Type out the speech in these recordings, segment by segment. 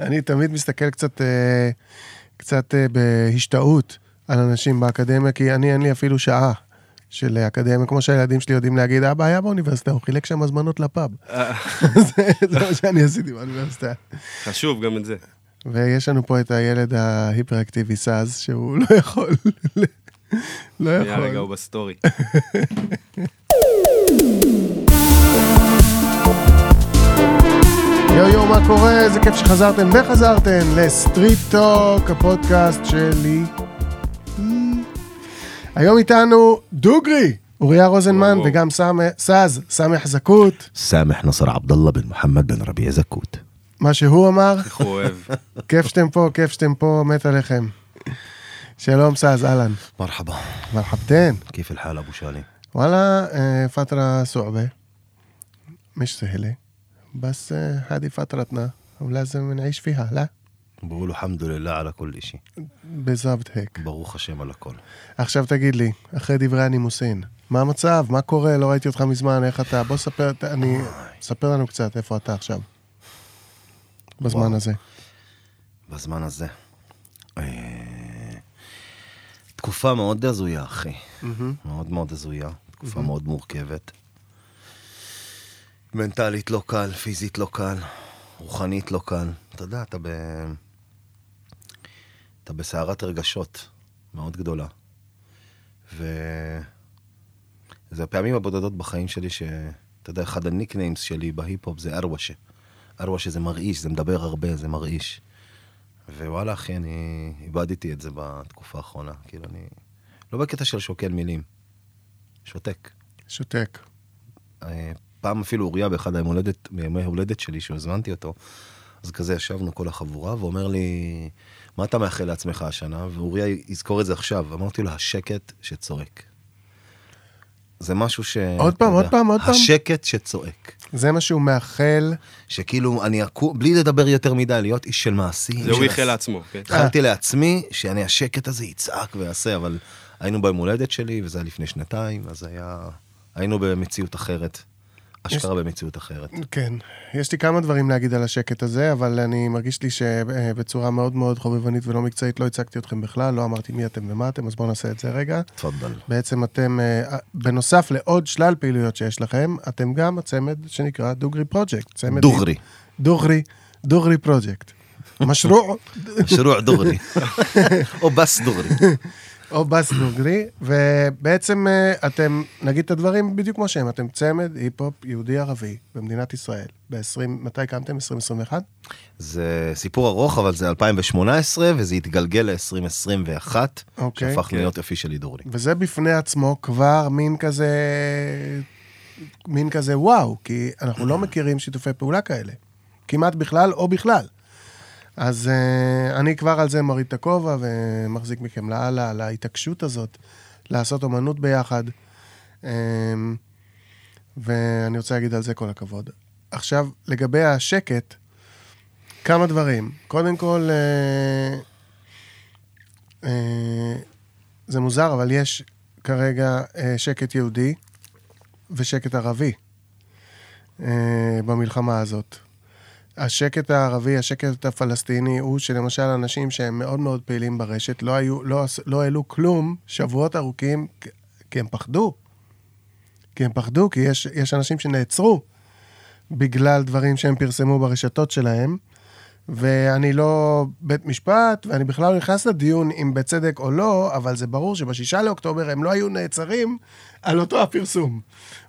אני תמיד מסתכל קצת, אה, קצת אה, בהשתאות על אנשים באקדמיה, כי אני, אין לי אפילו שעה של אקדמיה, כמו שהילדים שלי יודעים להגיד, אבא היה באוניברסיטה, הוא חילק שם הזמנות לפאב. אה, זה מה שאני עשיתי באוניברסיטה. חשוב גם את זה. ויש לנו פה את הילד ההיפראקטיבי סאז, שהוא לא יכול, לא שנייה רגע, יכול. הוא בסטורי. יואו יואו, מה קורה? איזה כיף שחזרתם וחזרתם לסטריט טוק, הפודקאסט שלי. היום איתנו דוגרי, אוריה רוזנמן וואו. וגם סמ- סאז, סמח זכות. سامح نصر عبد الله بن محمد بن ربيع زكوت מה שהוא אמר, איך הוא אוהב. כיף שאתם פה, כיף שאתם פה, מת עליכם. שלום סאז, אהלן. مرحبا مرحبتين كيف الحال ابو شالي والله آه، فترة صعبة مش سهلة بس آه، هذه فترتنا ولازم نعيش فيها لا بقولوا الحمد لله على كل شيء بالضبط هيك ברוך השם על הכל. עכשיו תגיד לי, אחרי דברי הנימוסין, מה המצב? מה קורה? לא ראיתי אותך מזמן, איך אתה? בוא ספר, ת- אני... ספר לנו קצת איפה אתה עכשיו. בזמן וואו. הזה. בזמן הזה. אה, תקופה מאוד הזויה, אחי. מאוד מאוד הזויה. תקופה מאוד מורכבת. מנטלית לא קל, פיזית לא קל, רוחנית לא קל. אתה יודע, אתה ב... אתה בסערת רגשות מאוד גדולה. ו... זה הפעמים הבודדות בחיים שלי ש... אתה יודע, אחד הניקניימס שלי בהיפ-הופ זה ארוושה. ארוושה זה מרעיש, זה מדבר הרבה, זה מרעיש. ווואלה, אחי, אני איבדתי את זה בתקופה האחרונה. כאילו, אני... לא בקטע של שוקל מילים. שותק. שותק. פעם אפילו אוריה באחד הימי הולדת, מימי הולדת שלי, שהזמנתי אותו, אז כזה ישבנו כל החבורה, ואומר לי, מה אתה מאחל לעצמך השנה? ואוריה יזכור את זה עכשיו. אמרתי לו, השקט שצועק. זה משהו ש... עוד פעם, עוד פעם, עוד פעם. השקט שצועק. זה מה שהוא מאחל. שכאילו, אני אקום, בלי לדבר יותר מדי, להיות איש של מעשים. זה הוא איחל לעצמו, כן? התחלתי לעצמי שאני השקט הזה יצעק ויעשה, אבל היינו ביום הולדת שלי, וזה היה לפני שנתיים, אז היה... היינו במציאות אחרת. אשכרה במציאות אחרת. כן, יש לי כמה דברים להגיד על השקט הזה, אבל אני מרגיש לי שבצורה מאוד מאוד חובבנית ולא מקצועית לא הצגתי אתכם בכלל, לא אמרתי מי אתם ומה אתם, אז בואו נעשה את זה רגע. תפאדל. בעצם אתם, אה, בנוסף לעוד שלל פעילויות שיש לכם, אתם גם הצמד שנקרא דוגרי פרויקט. צמד דוגרי. דוגרי, דוגרי פרויקט. משרוע, שרוע דוגרי. או בס דוגרי. או בס דוגרי, ובעצם אה, אתם, נגיד את הדברים בדיוק כמו שהם, אתם צמד היפ-הופ יהודי-ערבי במדינת ישראל. ב-20, מתי קמתם? 2021? זה סיפור ארוך, אבל זה 2018, וזה התגלגל ל-2021, אוקיי. שהפך כן. להיות אפי שלי דוגרי. וזה בפני עצמו כבר מין כזה, מין כזה וואו, כי אנחנו לא מכירים שיתופי פעולה כאלה. כמעט בכלל או בכלל. אז uh, אני כבר על זה מוריד את הכובע ומחזיק מכם לאללה, על ההתעקשות הזאת לעשות אומנות ביחד. Um, ואני רוצה להגיד על זה כל הכבוד. עכשיו, לגבי השקט, כמה דברים. קודם כל, uh, uh, זה מוזר, אבל יש כרגע אה, שקט יהודי ושקט ערבי אה, במלחמה הזאת. השקט הערבי, השקט הפלסטיני, הוא שלמשל אנשים שהם מאוד מאוד פעילים ברשת, לא, היו, לא, לא העלו כלום שבועות ארוכים, כי- כי הם פחדו. כי הם פחדו, כי יש, יש אנשים שנעצרו בגלל דברים שהם פרסמו ברשתות שלהם. ואני לא בית משפט, ואני בכלל לא נכנס לדיון אם בצדק או לא, אבל זה ברור שבשישה לאוקטובר הם לא היו נעצרים על אותו הפרסום.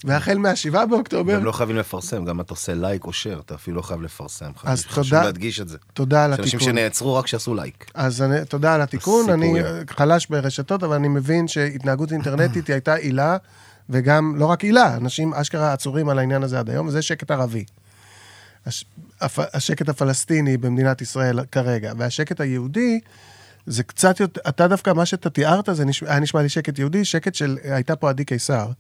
והחל מהשבעה באוקטובר, הם לא חייבים לפרסם, גם אתה עושה לייק או שייר, אתה אפילו לא חייב לפרסם. אז חשוב תודה- להדגיש את זה. תודה על יש אנשים התיקון. שנעצרו רק שעשו לייק. אז אני, תודה על התיקון, אני. אה, חלש ברשתות, אבל אני מבין שהתנהגות אינטרנטית היא הייתה עילה, וגם, לא רק עילה, אנשים אשכרה עצורים על העניין הזה עד היום, וזה שקט ערבי. השקט הפלסטיני במדינת ישראל כרגע, והשקט היהודי, זה קצת יותר, אתה דווקא, מה שאתה תיארת, זה נשמע, היה נשמע לי שקט יהודי, שקט של, הייתה פה עדי קיסר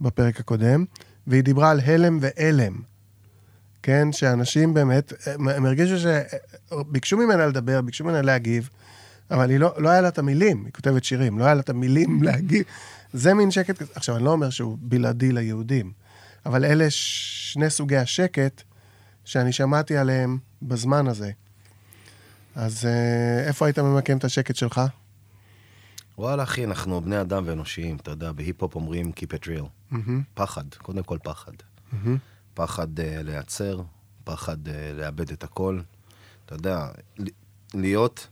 בפרק הקודם, והיא דיברה על הלם ואלם. כן, שאנשים באמת, הם, הם הרגישו שביקשו ממנה לדבר, ביקשו ממנה להגיב, אבל היא לא, לא היה לה את המילים, היא כותבת שירים, לא היה לה את המילים להגיב. זה מין שקט כזה. עכשיו, אני לא אומר שהוא בלעדי ליהודים, אבל אלה שני סוגי השקט שאני שמעתי עליהם בזמן הזה. אז אה, איפה היית ממקם את השקט שלך? וואלה, אחי, אנחנו בני אדם ואנושיים, אתה יודע, בהיפ-הופ אומרים Keep it real. מהמם, פחד, קודם כל פחד. מהמם. פחד uh, להיעצר, פחד uh, לאבד את הכל. אתה יודע, להיות,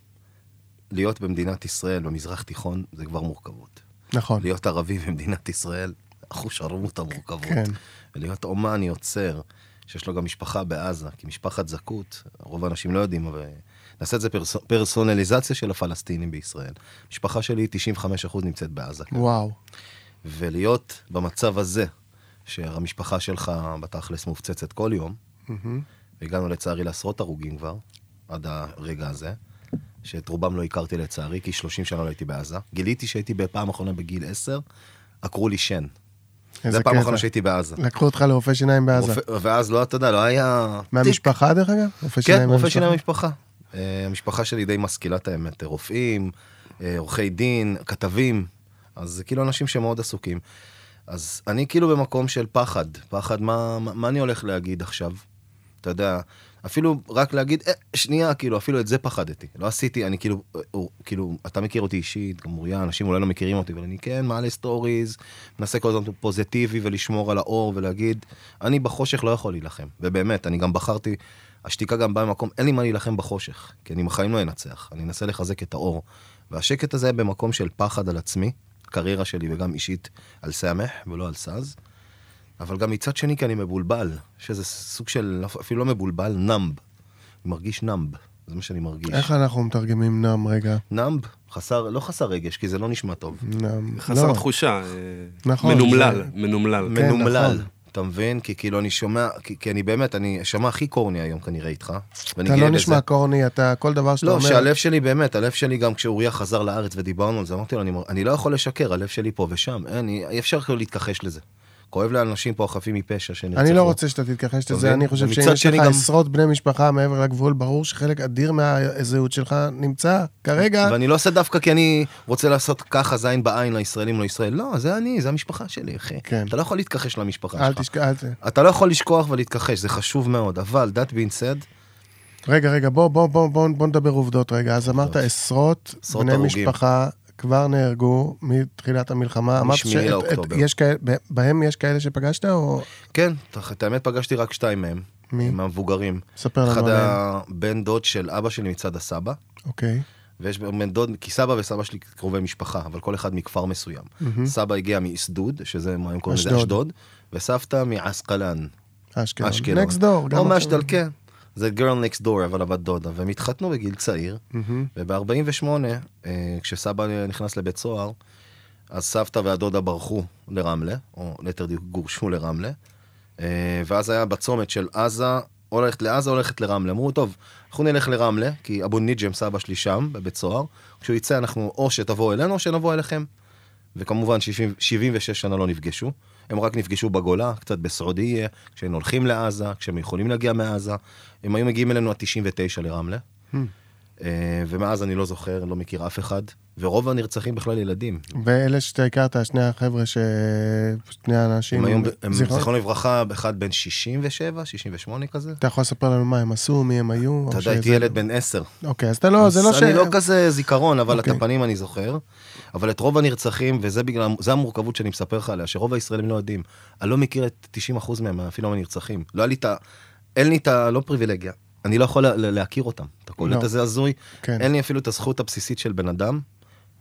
להיות במדינת ישראל, במזרח תיכון, זה כבר מורכבות. נכון, להיות ערבי במדינת ישראל, אחוש ערמות המורכבות. כן. ולהיות אומן יוצר, שיש לו גם משפחה בעזה, כי משפחת זכות, רוב האנשים לא יודעים, אבל נעשה את זה פרס... פרסונליזציה של הפלסטינים בישראל. משפחה שלי, 95% נמצאת בעזה. וואו. ולהיות במצב הזה, שהמשפחה שלך בתכלס מופצצת כל יום, מהמם. והגענו לצערי לעשרות הרוגים כבר, עד הרגע הזה, שאת רובם לא הכרתי לצערי, כי 30 שנה לא הייתי בעזה. גיליתי שהייתי בפעם האחרונה בגיל 10, עקרו לי שן. זה הפעם קטע. האחרונה שהייתי בעזה. לקחו אותך לרופא שיניים בעזה. רופא- ואז לא, אתה יודע, לא היה... מהמשפחה דרך אגב? רופא כן, רופא? שיניים במשפחה. אה, המשפחה שלי די משכילת האמת, רופאים, אה, עורכי דין, כתבים, אז זה כאילו אנשים שמאוד עסוקים. אז אני כאילו במקום של פחד, פחד מה, מה אני הולך להגיד עכשיו? אתה יודע, אפילו רק להגיד, אה, שנייה, כאילו, אפילו את זה פחדתי. לא עשיתי, אני כאילו, אה, אה, כאילו, אתה מכיר אותי אישית, גם אוריה, אנשים אולי לא מכירים אותי, אבל אני כן מעלה סטוריז, מנסה כל הזמן פוזיטיבי ולשמור על האור ולהגיד, אני בחושך לא יכול להילחם. ובאמת, אני גם בחרתי, השתיקה גם באה ממקום, אין לי מה להילחם בחושך, כי אני בחיים לא אנצח, אני אנסה לחזק את האור. והשקט הזה במקום של פחד על עצמי, קריירה שלי וגם אישית על סמך ולא על סאז. אבל גם מצד שני כי אני מבולבל, שזה סוג של, אפילו לא מבולבל, נאמב. אני מרגיש נאמב, זה מה שאני מרגיש. איך אנחנו מתרגמים נם רגע? נאמב, חסר, לא חסר רגש, כי זה לא נשמע טוב. נם. חסר לא. תחושה. אה, נכון, מנומלל, זה- מנומלל. כן, מנומלל. נכון. אתה מבין? כי כאילו אני שומע, כי, כי אני באמת, אני אשמע הכי קורני היום כנראה איתך. אתה לא בזה. נשמע קורני, אתה, כל דבר שאתה לא, אומר... שהלב שלי באמת, הלב שלי גם כשאוריה חזר לארץ ודיברנו על זה, אמרתי לו, אני, אני לא יכול לשקר, הלב שלי פה ושם, אין, אי אי אפשר כאילו להתכחש לזה. כואב לאנשים פה חפים מפשע שנרצחו. אני לא רוצה שאתה תתכחש לזה, מבין? אני חושב שאם יש לך גם- עשרות בני משפחה מעבר לגבול, ברור שחלק אדיר מהזהות שלך נמצא כרגע. ואני לא עושה דווקא כי אני רוצה לעשות ככה זין בעין לישראלים, לא ישראל. לא, זה אני, זה המשפחה שלי, אחי. כן. אתה לא יכול להתכחש למשפחה אל שלך. תשכח, אל ת... אתה לא יכול לשכוח ולהתכחש, זה חשוב מאוד. אבל, that being said, רגע, רגע, בוא, בוא, בוא, בוא, בוא נדבר עובדות רגע. אז אמרת עשרות בני. משפחה כבר נהרגו מתחילת המלחמה. שאת- לאוקטובר. בהם יש כאלה שפגשת, או... כן, את האמת פגשתי רק שתיים מהם. מי? מהמבוגרים. ספר לנו אחד עליהם. הבן דוד של אבא שלי מצד הסבא, אוקיי. ויש בן דוד, כי סבא וסבא שלי קרובי משפחה, אבל כל אחד מכפר מסוים. סבא הגיע מאסדוד, שזה מה הם קוראים לזה. אשדוד, וסבתא מעסקלן. אשקלון. אשקלון. נקסט דור. או מאשדל, כן. זה גרל נקסט דור, אבל הבת דודה, והם התחתנו בגיל צעיר, וב-48, כשסבא נכנס לבית סוהר, אז סבתא והדודה ברחו לרמלה, או ליתר דיוק גורשו לרמלה, אה, ואז היה בצומת של עזה, או הולכת לעזה או הולכת לרמלה. אמרו, טוב, אנחנו נלך לרמלה, כי אבו ניג'ם, סבא שלי שם, בבית סוהר, כשהוא יצא אנחנו או שתבואו אלינו או שנבוא אליכם. וכמובן 70, 76 שנה לא נפגשו, הם רק נפגשו בגולה, קצת בסעודיה, כשהם הולכים לעזה, כשהם יכולים להגיע מעזה, הם היו מגיעים אלינו עד 99 לרמלה, אה, ומאז אני לא זוכר, לא מכיר אף אחד, ורוב הנרצחים בכלל ילדים. ואלה שאתה הכרת, שני החבר'ה ש... שני האנשים... הם הם זיכרונו לברכה, אחד בן 67, 68 כזה. אתה יכול לספר לנו מה הם עשו, מי הם היו? אתה יודע, הייתי ילד בן 10. אוקיי, אז אתה לא, זה לא ש... אני לא כזה זיכרון, אבל את אוקיי. הפנים אני זוכר. אבל את רוב הנרצחים, וזה בגלל, זה המורכבות שאני מספר לך עליה, שרוב הישראלים לא יודעים. אני לא מכיר את 90% מהם, אפילו הנרצחים. לא היה לי את ה... אין לי את ה... לא פריבילגיה. אני לא יכול לה- להכיר אותם. אתה קולט לא. איזה הזוי? כן. אין לי אפילו את הזכות הבסיסית של בן אדם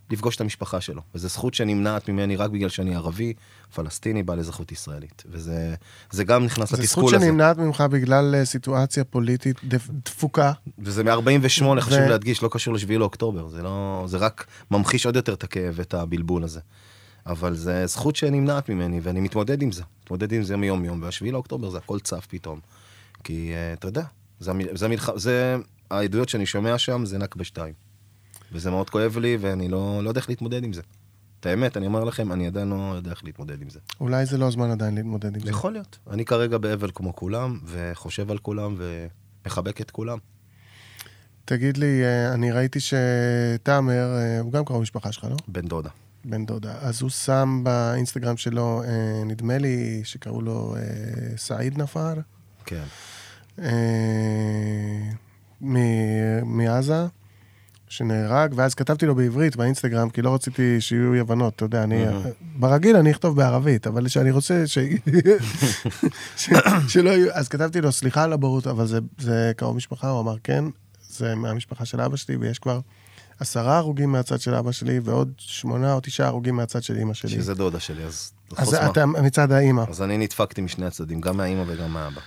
לפגוש את המשפחה שלו. וזו זכות שנמנעת ממני רק בגלל שאני ערבי, פלסטיני, בעל אזרחות ישראלית. וזה זה גם נכנס זו זכות לתסכול הזה. שנמנעת ממך בגלל אה, סיטואציה פוליטית דפ- דפוקה. וזה מ-48, חשוב ו- להדגיש, לא קשור ל-7 לאוקטובר, זה לא... זה רק ממחיש עוד יותר את הכאב ואת הבלבול הזה. אבל זה זכות שנמנעת ממני, ואני מתמודד עם זה. מתמודד עם זה מיום-יום, וה-7 לאוקטובר זה הכל צף פתאום. כי, uh, אתה יודע, זה, זה, המלח... זה העדויות שאני שומע שם, זה נכבה 2. וזה מאוד כואב לי, ואני לא, לא יודע איך להתמודד עם זה. את האמת, אני אומר לכם, אני עדיין לא יודע איך להתמודד עם זה. אולי זה לא הזמן עדיין להתמודד עם זה. יכול להיות. אני כרגע באבל כמו כולם, וחושב על כולם, ומחבק את כולם. תגיד לי, אה, אני ראיתי שתאמר, אה, הוא גם קרוב משפחה שלך, לא? בן דודה. בן דודה. אז הוא שם באינסטגרם שלו, אה, נדמה לי שקראו לו סעיד נפאר. כן. מ- מעזה, שנהרג, ואז כתבתי לו בעברית באינסטגרם, כי לא רציתי שיהיו אי הבנות, אתה יודע, אני... ברגיל אני אכתוב בערבית, אבל שאני רוצה ש... ש... שלא יהיו... אז כתבתי לו, סליחה על הבורות, אבל זה, זה קרוב משפחה, הוא אמר, כן, זה מהמשפחה של אבא שלי, ויש כבר עשרה הרוגים מהצד של אבא שלי, ועוד שמונה או תשעה הרוגים מהצד של אימא שלי. שזה דודה שלי, אז... אז מה- אתה מצד האימא. אז אני נדפקתי משני הצדדים, גם מהאימא וגם מהאבא.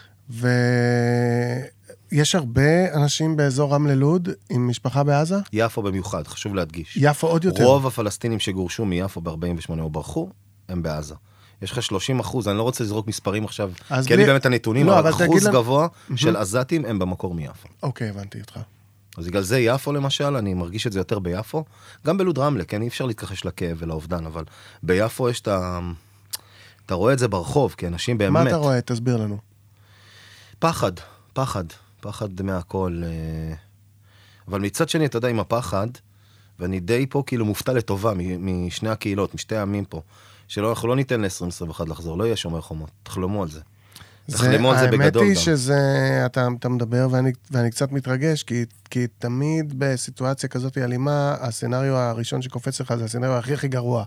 ויש הרבה אנשים באזור רמלה לוד עם משפחה בעזה? יפו במיוחד, חשוב להדגיש. יפו עוד יותר. רוב הפלסטינים שגורשו מיפו ב-48 או ברחו, הם בעזה. יש לך 30 אחוז, אני לא רוצה לזרוק מספרים עכשיו, כי אין לי בלי- באמת הנתונים, לא, אבל אחוז לנו- גבוה של עזתים הם במקור מיפו. אוקיי, הבנתי אותך. אז בגלל זה יפו למשל, אני מרגיש את זה יותר ביפו. גם בלוד רמלה, כן, אי אפשר להתכחש לכאב ולאובדן, אבל ביפו יש את ה... אתה רואה את זה ברחוב, כי אנשים באמת... מה אתה רואה? תסביר לנו. פחד, פחד, פחד מהכל. אה, אבל מצד שני, אתה יודע, עם הפחד, ואני די פה כאילו מופתע לטובה משני הקהילות, משתי העמים פה, שלא, אנחנו לא ניתן ל-2021 לחזור, לא יהיה שומר חומות, תחלמו על זה. תחלמו על זה בגדול האמת היא גם. שזה, אתה, אתה מדבר ואני, ואני קצת מתרגש, כי, כי תמיד בסיטואציה כזאת אלימה, הסצנריו הראשון שקופץ לך זה הסצנריו הכי הכי גרוע.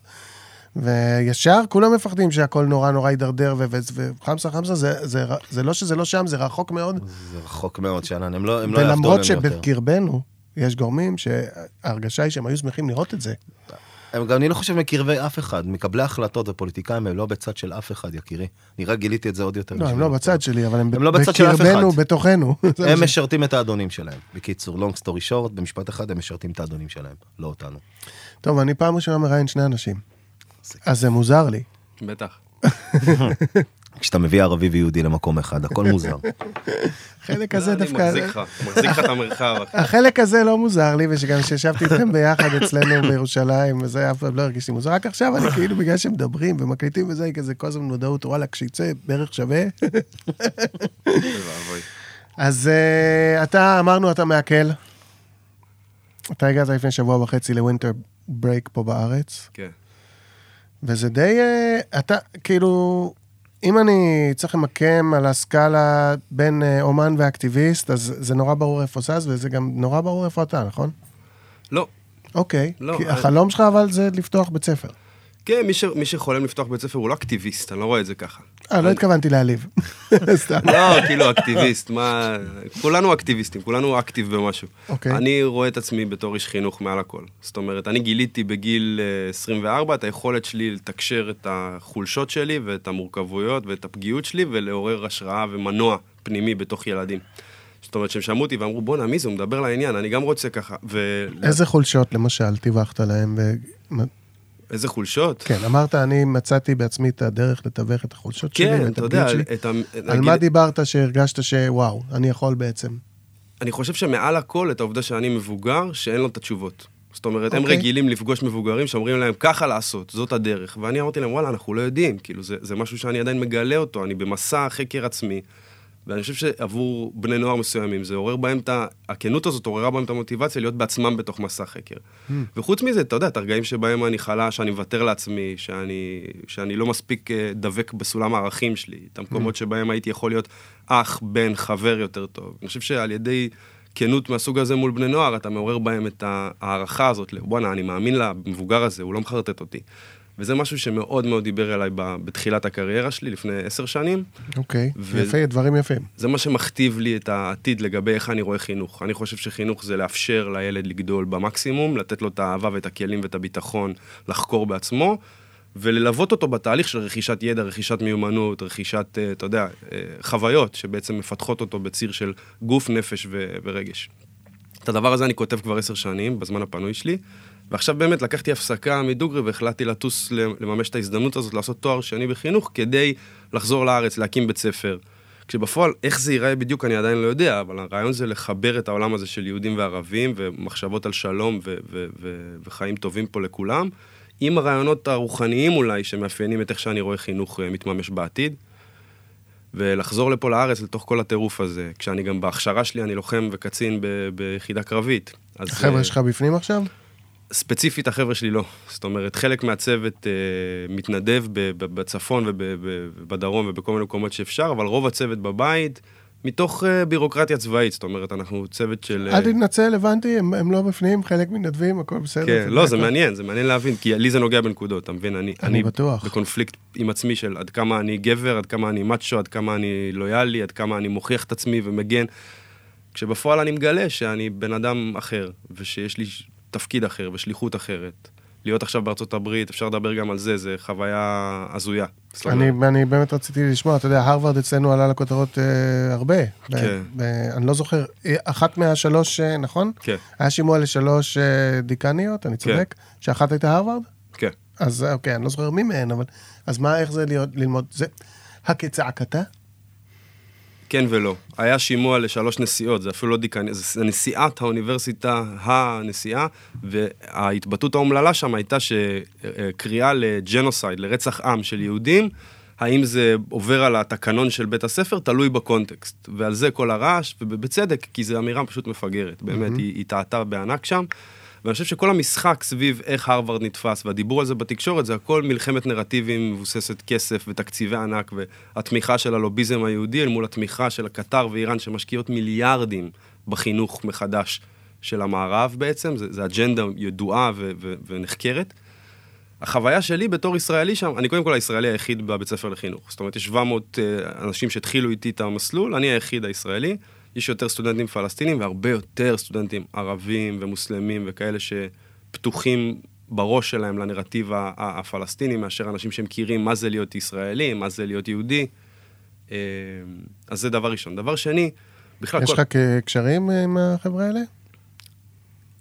וישר כולם מפחדים שהכל נורא נורא יידרדר, וחמסה חמסה זה, זה, זה, זה לא שזה לא שם, זה רחוק מאוד. זה רחוק מאוד, שאנן, הם לא, הם לא יעבדו ולמרות. שבקרבנו יש גורמים שההרגשה היא שהם היו שמחים לראות את זה. הם גם, אני לא חושב מקרבי אף אחד, מקבלי החלטות ופוליטיקאים הם לא בצד של אף אחד, יקירי. אני רק גיליתי את זה עוד יותר. לא, הם לא בצד שלי, אבל הם, הם לא בצד של אף בקרבנו, אחד. בתוכנו. זה הם משרתים את האדונים שלהם. בקיצור, long story short, במשפט אחד, הם משרתים את האדונים שלהם, לא אותנו. טוב, אני פעם ראשונה מראיין שני אנשים. אז זה מוזר לי. בטח. כשאתה מביא ערבי ויהודי למקום אחד, הכל מוזר. החלק הזה אני דווקא... מחזיק לך, מחזיק לך את המרחב. החלק הזה לא מוזר לי, ושגם כשישבתי איתכם ביחד אצלנו בירושלים, וזה אף פעם לא הרגיש לי מוזר, רק עכשיו אני כאילו, בגלל שמדברים ומקליטים וזה, כזה כל הזמן מודעות, וואלה, כשיצא בערך שווה. אז אה, אתה, אמרנו, אתה מעכל. אתה הגעת לפני שבוע וחצי ל winter break פה בארץ, כן. וזה די, אה, אתה, כאילו, אם אני צריך למקם על הסקאלה בין אה, אומן ואקטיביסט, אז זה נורא ברור איפה סאז, וזה גם נורא ברור איפה אתה, נכון? לא. אוקיי. לא, כי אני- החלום שלך אבל זה לפתוח בית ספר. כן, מי ש- מי שחולם לפתוח בית ספר הוא לא אקטיביסט, אני לא רואה את זה ככה. אה, לא התכוונתי להעליב. סתם. לא, כאילו אקטיביסט, מה... כולנו אקטיביסטים, כולנו אקטיב במשהו. אוקיי. אני רואה את עצמי בתור איש חינוך מעל הכל. זאת אומרת, אני גיליתי בגיל אה, 24 את היכולת שלי לתקשר את החולשות שלי ואת המורכבויות ואת הפגיעות שלי ולעורר השראה ומנוע פנימי בתוך ילדים. זאת אומרת, שהם שמעו אותי ואמרו, בואנה, מי זה? הוא מדבר לעניין, אני גם רוצה ככה. ו... איזה חולשות, למשל, טיווחת להם? ו- איזה חולשות? כן, אמרת, אני מצאתי בעצמי את הדרך לתווך את החולשות שלי כן, אתה יודע, הפגיעות שלי. את ה... על נגיד- מה דיברת שהרגשת שוואו, אני יכול בעצם? אני חושב שמעל הכל את העובדה שאני מבוגר, שאין לו את התשובות. זאת אומרת, הם אוקיי. רגילים לפגוש מבוגרים שאומרים להם, ככה לעשות, זאת הדרך. ואני אמרתי להם, וואלה, אנחנו לא יודעים. כאילו, זה, זה משהו שאני עדיין מגלה אותו, אני במסע חקר עצמי. ואני חושב שעבור בני נוער מסוימים, זה עורר בהם את ה... הכנות הזאת עוררה בהם את המוטיבציה להיות בעצמם בתוך מסע חקר. וחוץ מזה, אתה יודע, את הרגעים שבהם אני חלש, שאני מוותר לעצמי, שאני, שאני לא מספיק אה, דבק בסולם הערכים שלי, את המקומות שבהם הייתי יכול להיות אח, בן, חבר יותר טוב. אני חושב שעל ידי כנות מהסוג הזה מול בני נוער, אתה מעורר בהם את ההערכה הזאת, בואנה, אני מאמין למבוגר הזה, הוא לא מחרטט אותי. וזה משהו שמאוד מאוד דיבר אליי בתחילת הקריירה שלי, לפני עשר שנים. אוקיי, ו- יפה, דברים יפים. זה מה שמכתיב לי את העתיד לגבי איך אני רואה חינוך. אני חושב שחינוך זה לאפשר לילד לגדול במקסימום, לתת לו את האהבה ואת הכלים ואת הביטחון לחקור בעצמו, וללוות אותו בתהליך של רכישת ידע, רכישת מיומנות, רכישת, אה, אתה יודע, אה, חוויות שבעצם מפתחות אותו בציר של גוף, נפש ו- ורגש. את הדבר הזה אני כותב כבר עשר שנים, בזמן הפנוי שלי, ועכשיו באמת לקחתי הפסקה מדוגרי והחלטתי לטוס לממש את ההזדמנות הזאת לעשות תואר שני בחינוך כדי לחזור לארץ, להקים בית ספר. כשבפועל, איך זה ייראה בדיוק אני עדיין לא יודע, אבל הרעיון זה לחבר את העולם הזה של יהודים וערבים ומחשבות על שלום ו- ו- ו- וחיים טובים פה לכולם, עם הרעיונות הרוחניים אולי שמאפיינים את איך שאני רואה חינוך אה, מתממש בעתיד. ולחזור לפה לארץ לתוך כל הטירוף הזה, כשאני גם בהכשרה שלי אני לוחם וקצין ב- ביחידה קרבית. אז, החבר'ה אה, שלך בפנים עכשיו? ספציפית החבר'ה שלי לא. זאת אומרת, חלק מהצוות אה, מתנדב ב- ב- בצפון ובדרום ובכל מיני מקומות שאפשר, אבל רוב הצוות בבית מתוך אה, בירוקרטיה צבאית, זאת אומרת, אנחנו צוות של... אל תתנצל, הבנתי, הם הם לא בפנים, חלק מתנדבים, הכל בסדר. כן, לא, זה מעניין, זה מעניין להבין, כי לי זה נוגע בנקודות, אתה מבין? אני, אני בטוח. בקונפליקט עם עצמי של עד כמה אני גבר, עד כמה אני מאצ'ו, עד כמה אני לויאלי, עד כמה אני מוכיח את עצמי ומגן, כשבפועל אני מגלה שאני בן אדם אחר, ושיש לי תפקיד אחר ושליחות אחרת. להיות עכשיו בארצות הברית, אפשר לדבר גם על זה, זה חוויה הזויה. אני, אני באמת רציתי לשמוע, אתה יודע, הרווארד אצלנו עלה לכותרות אה, הרבה. ב- כן. ב- אני לא זוכר, אה, אחת מהשלוש, אה, נכון? כן, היה שימוע לשלוש אה, דיקניות, אני צודק? שאחת הייתה הרווארד? כן. אז אה, אוקיי, אני לא זוכר מי מהן, אבל... אז מה, איך זה להיות, ללמוד? זה הכצעקתה? כן ולא. היה שימוע לשלוש נשיאות, זה אפילו לא דיקני, זה נשיאת האוניברסיטה, הנשיאה, וההתבטאות האומללה שם הייתה שקריאה לג'נוסייד, לרצח עם של יהודים, האם זה עובר על התקנון של בית הספר, תלוי בקונטקסט. ועל זה כל הרעש, ובצדק, כי זו אמירה פשוט מפגרת, באמת, היא, היא טעתה בענק שם. ואני חושב שכל המשחק סביב איך הרווארד נתפס, והדיבור על זה בתקשורת, זה הכל מלחמת נרטיבים מבוססת כסף ותקציבי ענק, והתמיכה של הלוביזם היהודי אל מול התמיכה של קטר ואיראן, שמשקיעות מיליארדים בחינוך מחדש של המערב בעצם, זה אג'נדה ידועה ו- ו- ונחקרת. החוויה שלי בתור ישראלי שם, אני קודם כל הישראלי היחיד בבית ספר לחינוך. זאת אומרת, יש 700 אה, אנשים שהתחילו איתי את המסלול, אני היחיד הישראלי. יש יותר סטודנטים פלסטינים והרבה יותר סטודנטים ערבים ומוסלמים וכאלה שפתוחים בראש שלהם לנרטיב הפלסטיני, מאשר אנשים שמכירים מה זה להיות ישראלי, מה זה להיות יהודי. אה, אז זה דבר ראשון. דבר שני, בכלל, יש כל... לך קשרים אה, עם החבר'ה האלה?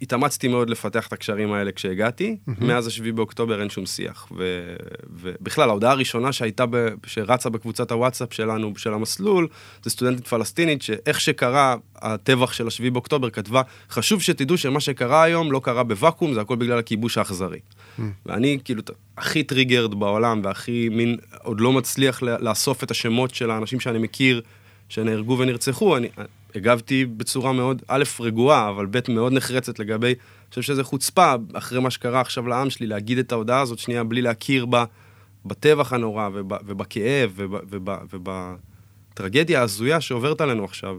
התאמצתי מאוד לפתח את הקשרים האלה כשהגעתי, מאז השביעי באוקטובר אין שום שיח. ו... ובכלל, ההודעה הראשונה שהייתה, ב... שרצה בקבוצת הוואטסאפ שלנו, של המסלול, זה סטודנטית פלסטינית, שאיך שקרה הטבח של השביעי באוקטובר, כתבה, חשוב שתדעו שמה שקרה היום לא קרה בוואקום, זה הכל בגלל הכיבוש האכזרי. ואני כאילו הכי triggered בעולם, והכי מין, עוד לא מצליח לאסוף את השמות של האנשים שאני מכיר, שנהרגו ונרצחו, אני הגבתי בצורה מאוד, א', רגועה, אבל ב', מאוד נחרצת לגבי, אני חושב שזה חוצפה, אחרי מה שקרה עכשיו לעם שלי, להגיד את ההודעה הזאת שנייה בלי להכיר בה, בטבח הנורא וב, ובכאב וב, וב, ובטרגדיה ההזויה שעוברת עלינו עכשיו.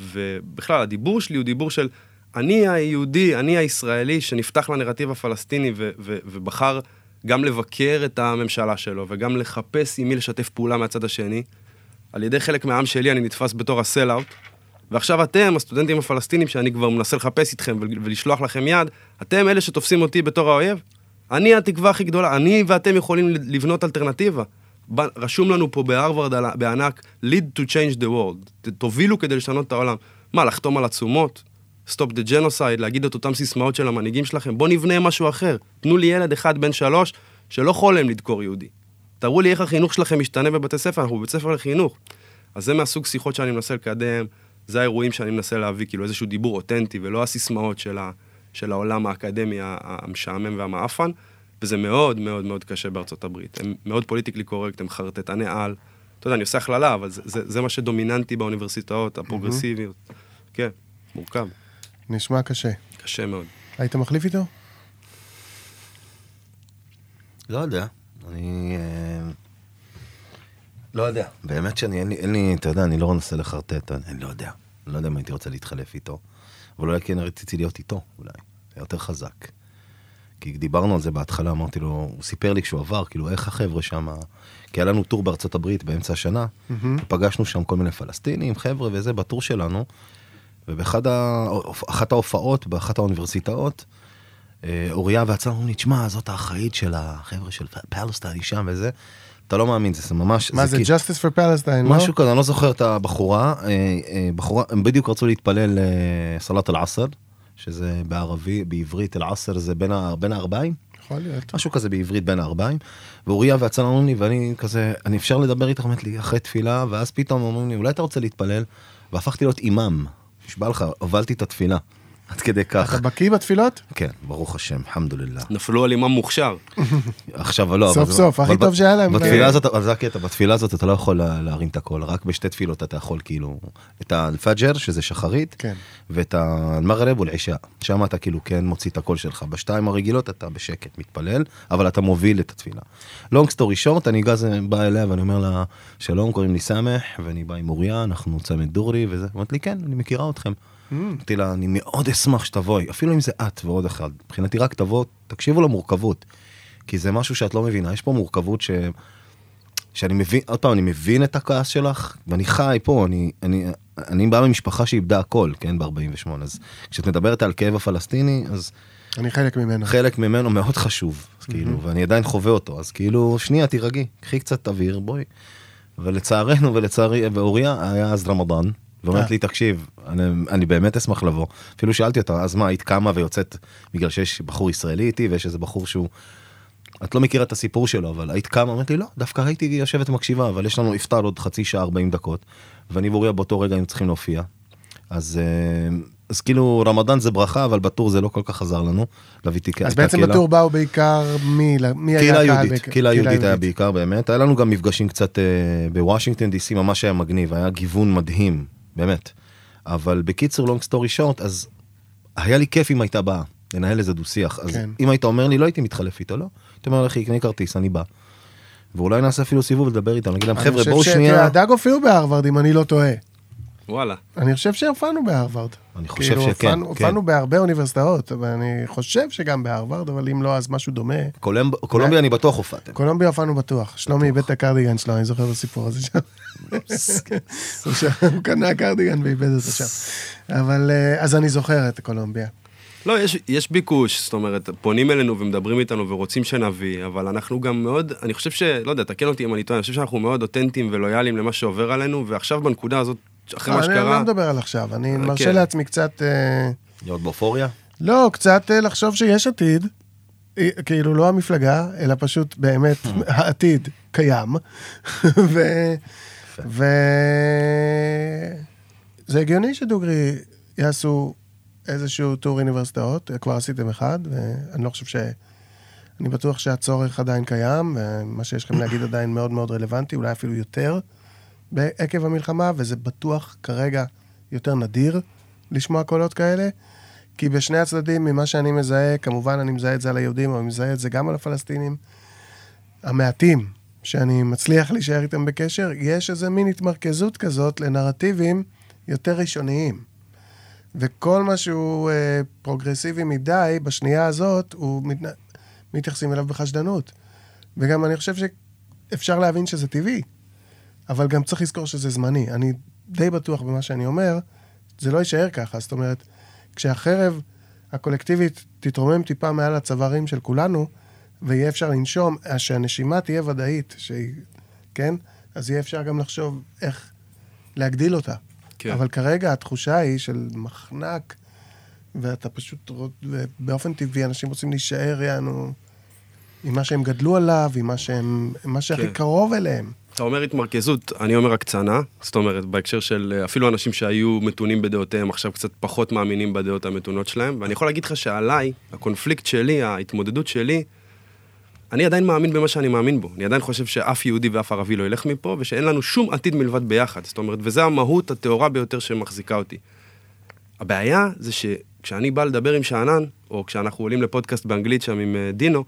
ובכלל, הדיבור שלי הוא דיבור של אני היהודי, אני הישראלי, שנפתח לנרטיב הפלסטיני ו, ו, ובחר גם לבקר את הממשלה שלו וגם לחפש עם מי לשתף פעולה מהצד השני. על ידי חלק מהעם שלי אני נתפס בתור הסל-אאוט, ועכשיו אתם, הסטודנטים הפלסטינים, שאני כבר מנסה לחפש איתכם ול- ולשלוח לכם יד, אתם אלה שתופסים אותי בתור האויב? אני התקווה הכי גדולה, אני ואתם יכולים לבנות אלטרנטיבה. רשום לנו פה בהרווארד בענק, lead to change the world, תובילו כדי לשנות את העולם. מה, לחתום על עצומות? stop the genocide, להגיד את אותם סיסמאות של המנהיגים שלכם? בואו נבנה משהו אחר. תנו לי ילד אחד בן שלוש שלא חולם לדקור יהודי. תראו לי איך החינוך שלכם משתנה בבתי ספר, אנחנו בבית ספר לחינוך. אז זה מהסוג שיחות שאני מנסה לקדם, זה האירועים שאני מנסה להביא, כאילו איזשהו דיבור אותנטי, ולא הסיסמאות של, ה, של העולם האקדמי המשעמם והמעפן, וזה מאוד מאוד מאוד קשה בארצות הברית. הם מאוד פוליטיקלי קורקט, הם חרטטני על. אתה יודע, אני עושה הכללה, אבל זה, זה, זה מה שדומיננטי באוניברסיטאות הפרוגרסיביות. כן, מורכב, נשמע קשה. קשה מאוד. היית מחליף איתו? לא יודע. אני... לא יודע. באמת שאני, אין לי, אין לי, אתה יודע, אני לא מנסה לחרטט, אני, אני לא יודע. אני לא יודע אם הייתי רוצה להתחלף איתו. אבל אולי כן רציתי להיות איתו, אולי. היה יותר חזק. כי דיברנו על זה בהתחלה, אמרתי לו, הוא סיפר לי כשהוא עבר, כאילו, איך החבר'ה שם... כי היה לנו טור בארצות הברית באמצע השנה, ופגשנו שם כל מיני פלסטינים, חבר'ה וזה, בטור שלנו, ובאחת ה... ההופעות, באחת האוניברסיטאות, אה, אוריה והצלם אומרים לי, תשמע, זאת האחראית של החבר'ה של פלסטיין, היא שם וזה. אתה לא מאמין, זה ממש... מה זה, כאילו- Justice for Palestine, לא? משהו כזה, אני לא זוכר את הבחורה, אה, אה, בחורה, הם בדיוק רצו להתפלל אה, סלט אל-עשר, שזה בערבי, בעברית אל-עשר זה בין הארבעים, יכול להיות. משהו כזה בעברית בין הארבעים, ואוריה והצלם אומרים לי, ואני כזה, אני אפשר לדבר איתך, אומרת לי, אחרי תפילה, ואז פתאום אומרים לי, אולי אתה רוצה להתפלל, והפכתי להיות אימאם, נשבע לך, הובלתי את התפילה. עד כדי כך. אתה בקיא בתפילות? כן, ברוך השם, الحمد لله. נפלו על אימאם מוכשר. עכשיו, לא, סוף סוף, הכי טוב שהיה להם. בתפילה הזאת, אבל זה הקטע, בתפילה הזאת אתה לא יכול לה- להרים את הקול, רק בשתי תפילות אתה יכול כאילו, את ה الفجر, שזה שחרית, כן. ואת ה مغرب والعشاء. שם אתה כאילו כן מוציא את הקול שלך. בשתיים הרגילות אתה בשקט מתפלל, אבל אתה מוביל את התפילה. long story short, אני גז בא אליה ואני אומר לה, שלום, קוראים לי סמך, ואני בא עם אוריה, אנחנו צמד דורי וזה. אמרת לי, כן, אני מכירה אתכם. אמרתי לה, אני מאוד אשמח שתבואי, אפילו אם זה את ועוד אחד. מבחינתי רק תבוא, תקשיבו למורכבות. כי זה משהו שאת לא מבינה, יש פה מורכבות ש... שאני מבין, עוד פעם, אני מבין את הכעס שלך, ואני חי פה, אני, אני, אני בא ממשפחה שאיבדה הכל, כן, ב-48, אז כשאת מדברת על כאב הפלסטיני, אז אני חלק ממנו. חלק ממנו מאוד חשוב, אז כאילו, ואני עדיין חווה אותו, אז כאילו, שנייה, תירגעי, קחי קצת אוויר, בואי. ולצערנו ולצערי, ואוריה היה אז רמדאן, ואומרת אה. לי, תקשיב, אני, אני באמת אשמח לבוא. אפילו שאלתי אותה, אז מה, היית קמה ויוצאת בגלל שיש בחור ישראלי איתי, ויש איזה בחור שהוא... את לא מכירה את הסיפור שלו, אבל היית קמה, אמרתי לי, לא, דווקא הייתי יושבת ומקשיבה, אבל יש לנו iftar עוד חצי שעה, 40 דקות, ואני ואוריה באותו רגע היינו צריכים להופיע. אז, אה, אז כאילו, רמדאן זה ברכה, אבל בטור זה לא כל כך עזר לנו. אז בעצם קהילה- בטור באו בעיקר מי, מי היה קהילה הקהל יהודית, בעיקר? קהילה יהודית היה בעיקר באמת, היה לנו גם מפגשים קצת אה, בוושינגטון די.סי, ממש היה מגניב, היה גיוון מדהים, באמת. אבל בקיצור, long story short, אז היה לי כיף אם הייתה באה, לנהל איזה דו שיח. אז כן. אם היית אומר לי, לא הייתי מתחלף איתו, לא? הייתי אומר לך, קנה כרטיס, אני בא. ואולי נעשה אפילו סיבוב לדבר איתם, נגיד להם, חבר'ה, בואו שנייה, הדג הופיעו בהרווארד, אם אני לא טועה. וואלה. אני חושב שהופענו בהרווארד. אני חושב כאילו, שכן, הופענו- כן. הופענו בהרבה אוניברסיטאות, אבל אני חושב שגם בהרווארד, אבל אם לא, אז משהו דומה. קולומב- קולומביה אני בטוח הופעתם. קולומביה הופענו בטוח. שלומי איבד את הקרדיגן שלו, אני זוכר את הסיפור הזה שם. הוא שם- הוא קנה קרדיגן ואיבד אותו שם. אבל, אה, אז אני זוכר את קולומביה. לא, יש, יש ביקוש, זאת אומרת, פונים אלינו ומדברים איתנו ורוצים שנביא, אבל אנחנו גם מאוד, אני חושב ש... לא יודע, תקן אותי אם אני טועה, אני חושב שאנחנו מאוד אותנטיים ולויאליים למה שעובר עלינו, ועכשיו בנקודה הזאת, אחרי מה אני שקרה... לא מדבר על עכשיו, אני אה, מרשה כן. לעצמי קצת... אה, להיות באופוריה? לא, קצת אה, לחשוב שיש עתיד, אה, כאילו לא המפלגה, אלא פשוט באמת העתיד קיים. ו... ו... זה הגיוני שדוגרי יעשו איזשהו טור אוניברסיטאות, כבר עשיתם אחד, ואני לא חושב ש... אני בטוח שהצורך עדיין קיים, ומה שיש לכם להגיד עדיין מאוד מאוד רלוונטי, אולי אפילו יותר עקב המלחמה, וזה בטוח כרגע יותר נדיר לשמוע קולות כאלה. כי בשני הצדדים, ממה שאני מזהה, כמובן אני מזהה את זה על היהודים, אבל אני מזהה את זה גם על הפלסטינים, המעטים שאני מצליח להישאר איתם בקשר, יש איזה מין התמרכזות כזאת לנרטיבים יותר ראשוניים. וכל מה שהוא אה, פרוגרסיבי מדי, בשנייה הזאת, הוא מת... מתייחסים אליו בחשדנות. וגם אני חושב שאפשר להבין שזה טבעי, אבל גם צריך לזכור שזה זמני. אני די בטוח במה שאני אומר, זה לא יישאר ככה. זאת אומרת, כשהחרב הקולקטיבית תתרומם טיפה מעל הצווארים של כולנו, ויהיה אפשר לנשום, שהנשימה תהיה ודאית, שהיא, כן? אז יהיה אפשר גם לחשוב איך להגדיל אותה. כן. אבל כרגע התחושה היא של מחנק, ואתה פשוט, באופן טבעי, אנשים רוצים להישאר, יענו, עם מה שהם גדלו עליו, עם מה שהם, מה שהכי כן. קרוב אליהם. אתה אומר התמרכזות, אני אומר הקצנה, זאת אומרת, בהקשר של אה, אפילו אנשים שהיו מתונים בדעותיהם, עכשיו קצת פחות מאמינים בדעות המתונות שלהם, ואני יכול להגיד לך שעליי, הקונפליקט שלי, ההתמודדות שלי, אני עדיין מאמין במה שאני מאמין בו. אני עדיין חושב שאף יהודי ואף ערבי לא ילך מפה, ושאין לנו שום עתיד מלבד ביחד. זאת אומרת, וזו המהות הטהורה ביותר שמחזיקה אותי. הבעיה זה שכשאני בא לדבר עם שאנן, או כשאנחנו עולים לפודקאסט באנגלית שם עם אה, דינו,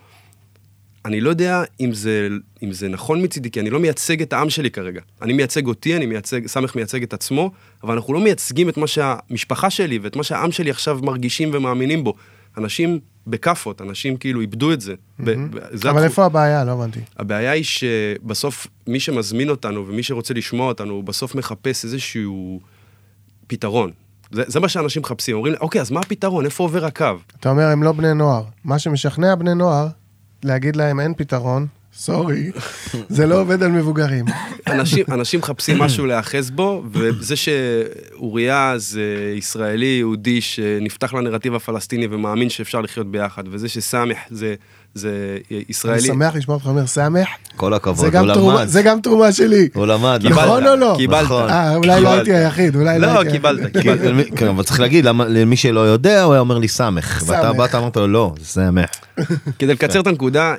אני לא יודע אם זה, אם זה נכון מצידי, כי אני לא מייצג את העם שלי כרגע. אני מייצג אותי, אני מייצג, סמך מייצג את עצמו, אבל אנחנו לא מייצגים את מה שהמשפחה שלי ואת מה שהעם שלי עכשיו מרגישים ומאמינים בו. אנשים בכאפות, אנשים כאילו איבדו את זה. ב- ב- זה אבל איפה הבעיה? לא הבנתי. הבעיה היא שבסוף מי שמזמין אותנו ומי שרוצה לשמוע אותנו, הוא בסוף מחפש איזשהו פתרון. זה, זה מה שאנשים מחפשים, אומרים, אוקיי, אז מה הפתרון? איפה עובר הקו? אתה אומר, הם לא בני נוער. מה שמשכנע בני נוער, להגיד להם אין פתרון, סורי, זה לא עובד על מבוגרים. אנשים, אנשים מחפשים משהו להיאחז בו, וזה שאוריה זה ישראלי, יהודי, שנפתח לנרטיב הפלסטיני ומאמין שאפשר לחיות ביחד, וזה שסמך זה, זה אני ישראלי. שמח לשמוע אותך אומר סמך, כל זה הכבוד, גם הוא תרומה- למד. זה גם תרומה שלי. הוא למד, קיבלת, נכון או לא? קיבלת. נכון. אה, אולי לא. הייתי היחיד, אולי לא לא, הייתי היחיד. קיבלת, כי- קיבלת. כן, אבל צריך להגיד, למי שלא יודע, הוא היה אומר לי סמך. ואתה. באת, אמרת לו, לא, זה סמך. כדי לקצר את הנקודה,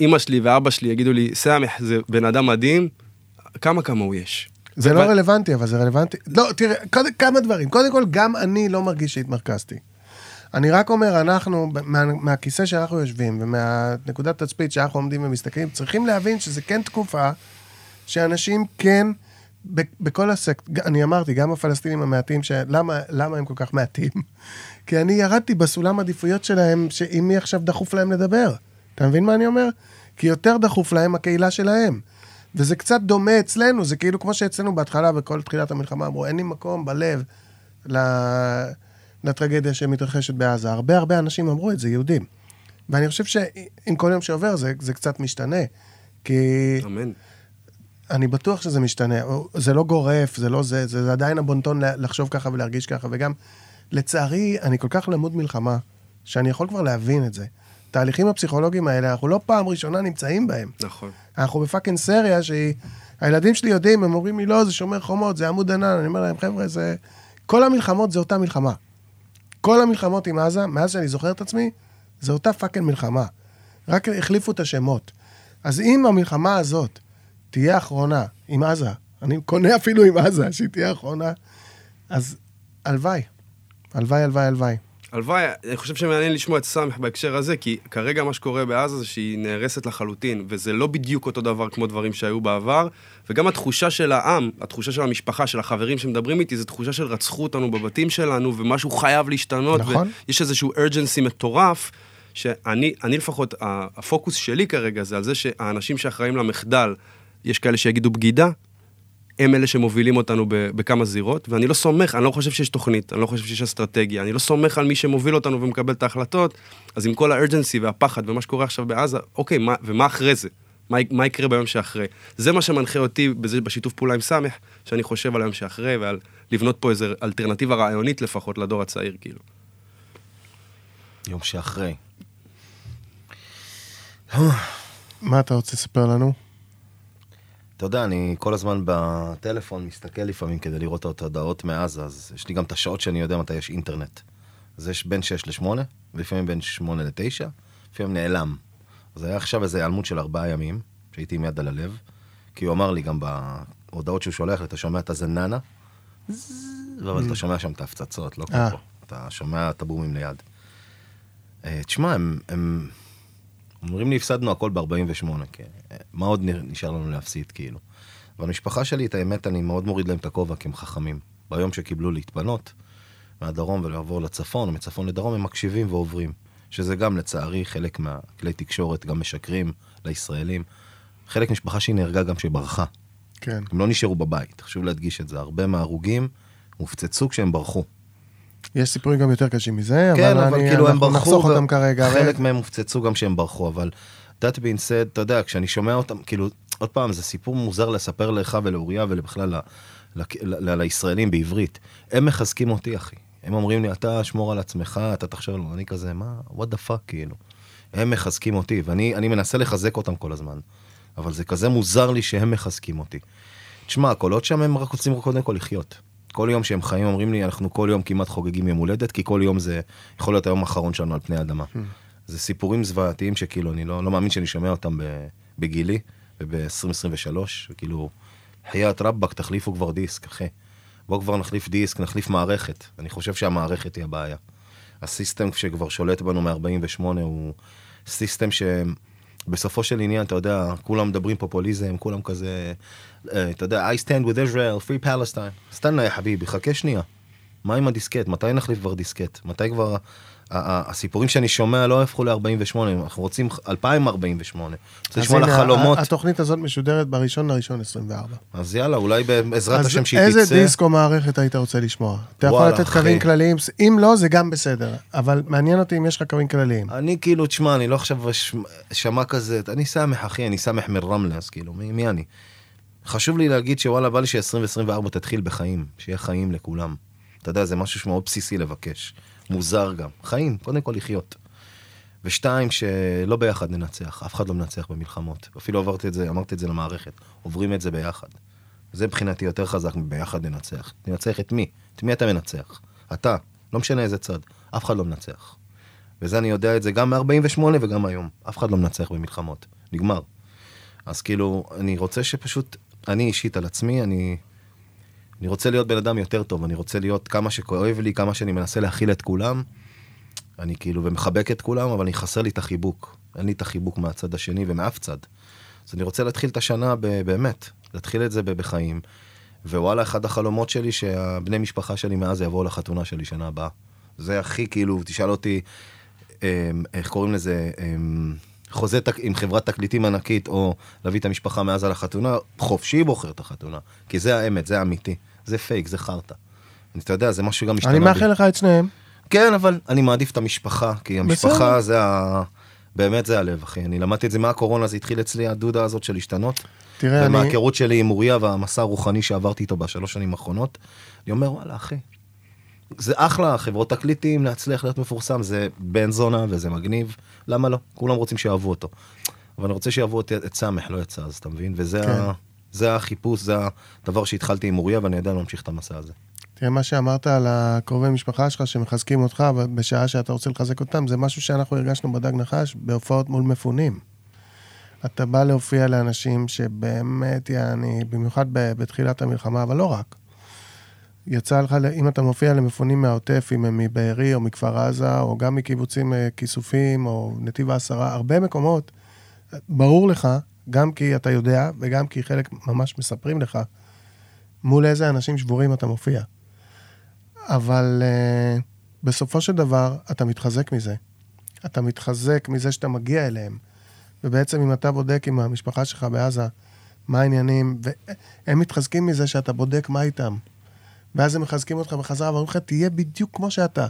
אמא שלי ואבא שלי יגידו לי, סמך זה בן אדם מדהים, כמה כמוהו יש. זה לא רלוונטי, אבל זה רלוונטי. לא, תראה, כמה דברים. קודם כל, גם אני לא מרגיש שהתמרכזתי. אני רק אומר, אנחנו, מה, מהכיסא שאנחנו יושבים ומהנקודת תצפית שאנחנו עומדים ומסתכלים, צריכים להבין שזה כן תקופה שאנשים כן, ב, בכל הסקט, אני אמרתי, גם הפלסטינים המעטים, שלמה, למה הם כל כך מעטים? כי אני ירדתי בסולם עדיפויות שלהם, שעם מי עכשיו דחוף להם לדבר. אתה מבין מה אני אומר? כי יותר דחוף להם הקהילה שלהם. וזה קצת דומה אצלנו, זה כאילו כמו שאצלנו בהתחלה, בכל תחילת המלחמה, אמרו, אין לי מקום בלב ל- לטרגדיה שמתרחשת בעזה. הרבה הרבה אנשים אמרו את זה, יהודים. ואני חושב שעם כל יום שעובר זה, זה קצת משתנה. כי אמן. אני בטוח שזה משתנה. זה לא גורף, זה לא זה, זה, זה עדיין הבונטון לחשוב ככה ולהרגיש ככה. וגם, לצערי, אני כל כך למוד מלחמה, שאני יכול כבר להבין את זה. התהליכים הפסיכולוגיים האלה, אנחנו לא פעם ראשונה נמצאים בהם. נכון. אנחנו בפאקינג סריה שהיא... הילדים שלי יודעים, הם אומרים לי, לא, זה שומר חומות, זה עמוד ענן. אני אומר להם, חבר'ה, זה... כל המלחמות זה אותה מלחמה. כל המלחמות עם עזה, מאז שאני זוכר את עצמי, זה אותה fucking מלחמה. רק החליפו את השמות. אז אם המלחמה הזאת תהיה אחרונה עם עזה, אני קונה אפילו עם עזה שהיא תהיה אחרונה, אז הלוואי. הלוואי, הלוואי, הלוואי. הלוואי, אני חושב שמעניין לשמוע את סאמח בהקשר הזה, כי כרגע מה שקורה בעזה זה שהיא נהרסת לחלוטין, וזה לא בדיוק אותו דבר כמו דברים שהיו בעבר, וגם התחושה של העם, התחושה של המשפחה, של החברים שמדברים איתי, זו תחושה של רצחו אותנו בבתים שלנו, ומשהו חייב להשתנות, נכון. ויש איזשהו urgency מטורף, שאני אני לפחות, הפוקוס שלי כרגע זה על זה שהאנשים שאחראים למחדל, יש כאלה שיגידו בגידה, הם אלה שמובילים אותנו בכמה זירות, ואני לא סומך, אני לא חושב שיש תוכנית, אני לא חושב שיש אסטרטגיה, אני לא סומך על מי שמוביל אותנו ומקבל את ההחלטות, אז עם כל הארג'נסי והפחד ומה שקורה עכשיו בעזה, אוקיי, מה, ומה אחרי זה? מה, מה יקרה ביום שאחרי? זה מה שמנחה אותי בזה, בשיתוף פעולה עם סמך, שאני חושב על היום שאחרי ועל לבנות פה איזו אלטרנטיבה רעיונית לפחות לדור הצעיר, כאילו. יום שאחרי. מה אתה רוצה לספר לנו? אתה יודע, אני כל הזמן בטלפון מסתכל לפעמים כדי לראות את ההודעות מעזה, אז יש לי גם את השעות שאני יודע מתי יש אינטרנט. אז יש בין 6 ל-8, ולפעמים בין 8 ל-9, לפעמים נעלם. אז היה עכשיו איזה היעלמות של ארבעה ימים, שהייתי עם יד על הלב, כי הוא אמר לי גם בהודעות שהוא שולח לי, אתה שומע את הזננה, אבל אתה שומע שם את ההפצצות, לא כמו אה. פה. אתה שומע את הבומים ליד. אה, תשמע, הם אומרים לי, הפסדנו הכל ב-48, כן. מה עוד נשאר לנו להפסיד, כאילו? והמשפחה שלי, את האמת, אני מאוד מוריד להם את הכובע, כי הם חכמים. ביום שקיבלו להתפנות מהדרום ולעבור לצפון, או מצפון לדרום, הם מקשיבים ועוברים. שזה גם, לצערי, חלק מהכלי תקשורת, גם משקרים לישראלים. חלק משפחה שהיא נהרגה גם שברחה. כן. הם לא נשארו בבית, חשוב להדגיש את זה. הרבה מההרוגים הופצצו כשהם ברחו. יש סיפורים גם יותר קשים מזה, כן, אבל, אבל אני, כאילו אנחנו נחסוך אותם כרגע. חלק מהם הופצצו גם כשהם ברחו, אבל that being said, אתה יודע, כשאני שומע אותם, כאילו, עוד פעם, זה סיפור מוזר לספר לך ולאוריה ולבכלל ל- ל- ל- לישראלים בעברית. הם מחזקים אותי, אחי. הם אומרים לי, אתה שמור על עצמך, אתה תחשוב לנו, אני כזה, מה, what the fuck, כאילו. הם מחזקים אותי, ואני אני מנסה לחזק אותם כל הזמן. אבל זה כזה מוזר לי שהם מחזקים אותי. תשמע, הקולות שם הם רק רוצים קודם כל לחיות. כל יום שהם חיים אומרים לי, אנחנו כל יום כמעט חוגגים יום הולדת, כי כל יום זה יכול להיות היום האחרון שלנו על פני האדמה. זה סיפורים זוועתיים שכאילו, אני לא, לא מאמין שאני שומע אותם בגילי וב-2023, וכאילו, חיית רבאק, תחליפו כבר דיסק, אחי. בואו כבר נחליף דיסק, נחליף מערכת. אני חושב שהמערכת היא הבעיה. הסיסטם שכבר שולט בנו מ-48 הוא system שבסופו של עניין, אתה יודע, כולם מדברים פופוליזם, כולם כזה, אתה יודע, I stand with Israel, free Palestine. استنى يا حبيبي, חכה שנייה. מה עם הדיסקט? מתי נחליף כבר דיסקט? מתי כבר... הסיפורים שאני שומע לא הפכו ל-48, אנחנו רוצים 2048. רוצה אז לשמוע ה- התוכנית הזאת משודרת בראשון לראשון 24. אז יאללה, אולי בעזרת השם שהיא איזה תצא. דיסק או מערכת היית רוצה לשמוע? אתה יכול לתת. קווים כלליים, אם לא, זה גם בסדר. אבל מעניין אותי אם יש לך קווים כלליים. אני כאילו, תשמע, אני לא עכשיו שמע כזה, אני סמך אחי, אני סמך מרמלה, אז כאילו, מי אני? חשוב לי להגיד שוואלה, בא לי ש-2024 תתחיל בחיים, שיהיה חיים לכולם. אתה יודע, זה משהו שמאוד בסיסי לבקש. מוזר גם. חיים, קודם כל לחיות. ושתיים, שלא ביחד ננצח, אף אחד לא מנצח במלחמות. אפילו עברתי את זה, אמרתי את זה למערכת, עוברים את זה ביחד. זה מבחינתי יותר חזק מביחד ננצח. ננצח את מי? את מי אתה מנצח? אתה, לא משנה איזה צד, אף אחד לא מנצח. וזה אני יודע את זה גם מ-48 וגם היום. אף אחד לא מנצח במלחמות. נגמר. אז כאילו, אני רוצה שפשוט, אני אישית על עצמי, אני, אני רוצה להיות בן אדם יותר טוב, אני רוצה להיות כמה שכואב לי, כמה שאני מנסה להכיל את כולם. אני כאילו, ומחבק את כולם, אבל אני חסר לי את החיבוק. אין לי את החיבוק מהצד השני ומאף צד. אז אני רוצה להתחיל את השנה ב- באמת, להתחיל את זה ב- בחיים. ווואלה, אחד החלומות שלי שהבני משפחה שלי מאז יבואו לחתונה שלי שנה הבאה. זה הכי כאילו, תשאל אותי, אמ, איך קוראים לזה, אמ, חוזה תק, עם חברת תקליטים ענקית, או להביא את המשפחה מאז על החתונה, חופשי בוחר את החתונה. כי זה האמת, זה האמיתי. זה פייק, זה חרטא. אתה יודע, זה משהו שגם משתנה. אני. מאחל לך את שניהם. כן, אבל אני מעדיף את המשפחה, כי המשפחה בסדר. זה ה... באמת זה הלב, אחי. אני למדתי את זה מהקורונה, זה התחיל אצלי, הדודה הזאת של להשתנות. תראה, אני... ומההיכרות שלי עם אוריה והמסע הרוחני שעברתי איתו בשלוש שנים האחרונות, אני אומר, וואלה, אחי, זה אחלה, חברות תקליטים, להצליח להיות מפורסם, זה בן זונה וזה מגניב, למה לא? כולם רוצים שיאהבו אותו. אבל אני רוצה שיאהבו את, את סמך, לא את סאז, אתה מבין? וזה כן. ה, זה החיפוש, זה הדבר שהתחלתי עם אוריה, ואני עדיין ממשיך את המסע הזה. תראה, מה שאמרת על הקרובי משפחה שלך שמחזקים אותך בשעה שאתה רוצה לחזק אותם, זה משהו שאנחנו הרגשנו בדג נחש בהופעות מול מפונים. אתה בא להופיע לאנשים שבאמת, יעני, במיוחד בתחילת המלחמה, אבל לא רק. יצא לך, אם אתה מופיע למפונים מהעוטף, אם הם מבארי או מכפר עזה, או גם מקיבוצים אה, כיסופים, או נתיב העשרה, הרבה מקומות, ברור לך, גם כי אתה יודע, וגם כי חלק ממש מספרים לך, מול איזה אנשים שבורים אתה מופיע. אבל uh, בסופו של דבר, אתה מתחזק מזה. אתה מתחזק מזה שאתה מגיע אליהם. ובעצם אם אתה בודק עם המשפחה שלך בעזה, מה העניינים, והם מתחזקים מזה שאתה בודק מה איתם. ואז הם מחזקים אותך בחזרה ואומרים לך, תהיה בדיוק כמו שאתה.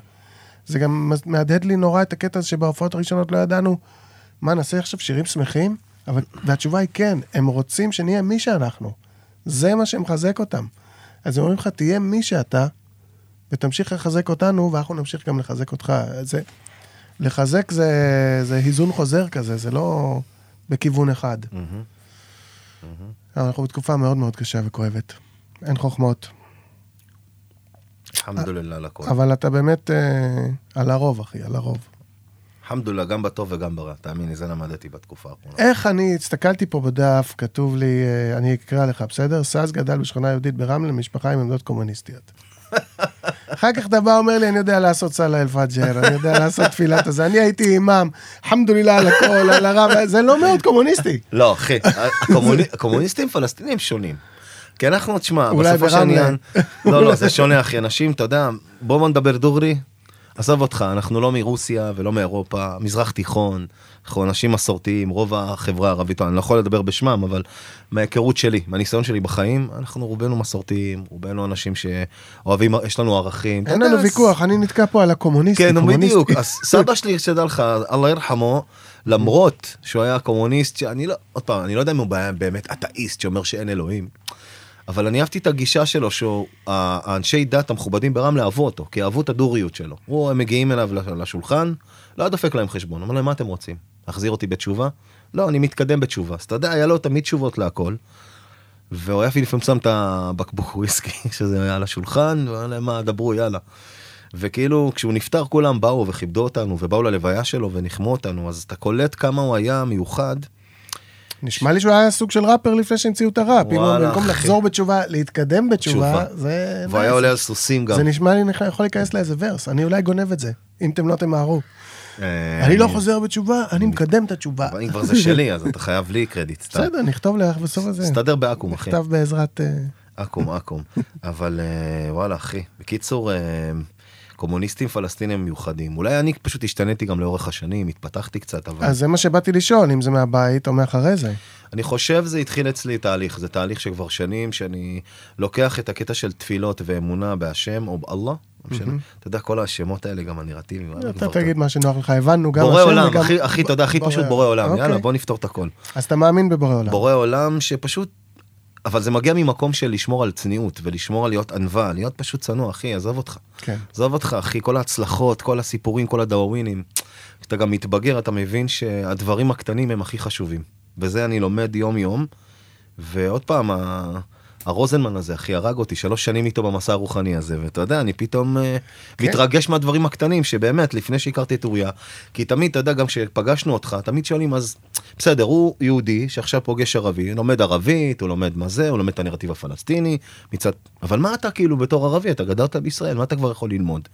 זה גם מהדהד לי נורא את הקטע הזה שבהופעות הראשונות לא ידענו, מה, נעשה עכשיו שירים שמחים? אבל, והתשובה היא כן, הם רוצים שנהיה מי שאנחנו. זה מה שמחזק אותם. אז הם אומרים לך, תהיה מי שאתה, ותמשיך לחזק אותנו, ואנחנו נמשיך גם לחזק אותך. זה, לחזק זה, זה היזון חוזר כזה, זה לא בכיוון אחד. אבל אנחנו בתקופה מאוד מאוד קשה וכואבת. אין חוכמות. אלחמדוללה על הכל. אבל אתה באמת אה, על הרוב, אחי, על הרוב. אלחמדוללה, גם בטוב וגם ברע, תאמין לי, זה למדתי בתקופה האחרונה. איך אני, הסתכלתי פה בדף, כתוב לי, אה, אני אקרא לך, בסדר? סאז גדל בשכונה יהודית ברמלה, משפחה עם עמדות קומוניסטיות. אחר כך אתה בא אומר לי, אני יודע לעשות סאללה אל-פג'ר, אני יודע לעשות תפילת הזה, אני הייתי אימאם, חמדוללה על הכל, על הרב, זה לא מאוד קומוניסטי. לא, אחי, הקומוני- הקומוניסטים פלסטינים שונים. כי אנחנו, תשמע, בסופו של. עניין... לא, לא, זה שונה, אחי. אנשים, אתה יודע, בוא בוא נדבר דוגרי. עזוב אותך, אנחנו לא מרוסיה ולא מאירופה, מזרח תיכון, אנחנו אנשים מסורתיים, רוב החברה הערבית, אני לא יכול לדבר בשמם, אבל מההיכרות שלי, מהניסיון שלי בחיים, אנחנו רובנו מסורתיים, רובנו אנשים שאוהבים, יש לנו ערכים. אין לנו ויכוח, אני נתקע פה על הקומוניסטי, כן. בדיוק. אז סבא שלי, שתדע לך, אללה ירחמו, למרות שהוא היה קומוניסט, שאני לא, עוד פעם, אני לא יודע אם הוא באמת אתאיסט שאומר שאין אלוהים, אבל אני אהבתי את הגישה שלו, שהאנשי דת המכובדים ברמלה אהבו אותו, כי אהבו את הדוריות שלו. הוא, הם מגיעים אליו לשולחן, לא דופק להם חשבון, אומר להם, מה אתם רוצים? להחזיר אותי בתשובה? לא, אני מתקדם בתשובה. אז אתה יודע, היה לו תמיד תשובות להכל. והוא היה לפעמים שם את הבקבוק וויסקי שזה היה על השולחן, ואומר להם מה, דברו, יאללה. וכאילו, כשהוא נפטר כולם באו וכיבדו אותנו, ובאו ללוויה שלו וניחמו אותנו, אז אתה קולט כמה הוא היה מיוחד. נשמע לי שהוא היה סוג של ראפר לפני שהמציאו את הראפ. וואלה, במקום אחי. לחזור בתשובה, להתקדם בתשובה, תשובה. זה... והוא היה עולה על סוסים גם. זה נשמע לי יכול להיכנס לאיזה ורס, אני אולי גונב את זה, אם אתם לא תמהרו. אה, אני לא חוזר בתשובה, אני מקדם את התשובה. אבל אם כבר זה שלי, אז אתה חייב לי קרדיט. בסדר, נכתוב לך בסוף הזה. תסתדר בעכו"ם, אחי. נכתב בעזרת... אה, עכו"ם, עכו"ם. אבל אה, וואלה, אחי. בקיצור, קומוניסטים פלסטינים מיוחדים. אולי אני פשוט השתניתי גם לאורך השנים, התפתחתי קצת, אבל... אז זה מה שבאתי לשאול, אם זה מהבית או מאחרי זה. אני חושב זה התחיל אצלי תהליך, זה תהליך שכבר שנים, שאני לוקח את הקטע של תפילות ואמונה בהשם או באללה, לא משנה. אתה יודע, כל השמות האלה, גם הנרטיבים. אתה תגיד מה שנוח לך, הבנו גם בורא עולם, הכי, אתה יודע, הכי פשוט בורא עולם, אוקיי. יאללה, בוא נפתור את הכל. אז אתה מאמין בבורא עולם. בורא עולם שפשוט, אבל זה מגיע ממקום של לשמור על צניעות ולשמור על להיות ענווה, להיות פשוט צנוע, אחי, עזוב אותך. כן. עזוב אותך, אחי, כל ההצלחות, כל הסיפורים, כל הדאווינים. כשאתה גם מתבגר, אתה מבין שהדברים הקטנים הם הכי חשובים. וזה אני לומד יום-יום. ועוד פעם, ה... הרוזנמן הזה, אחי, הרג אותי, שלוש שנים איתו במסע הרוחני הזה, ואתה יודע, אני פתאום כן. כן. מתרגש מהדברים הקטנים, שבאמת, לפני שהכרתי את אוריה, כי תמיד, אתה יודע, גם כשפגשנו אותך, תמיד שואלים, אז בסדר, הוא יהודי שעכשיו פוגש ערבי, לומד ערבית, הוא לומד מה זה, הוא לומד את הנרטיב הפלסטיני, מצד... אבל מה אתה כאילו בתור ערבי, אתה גדלת בישראל, מה אתה כבר יכול ללמוד?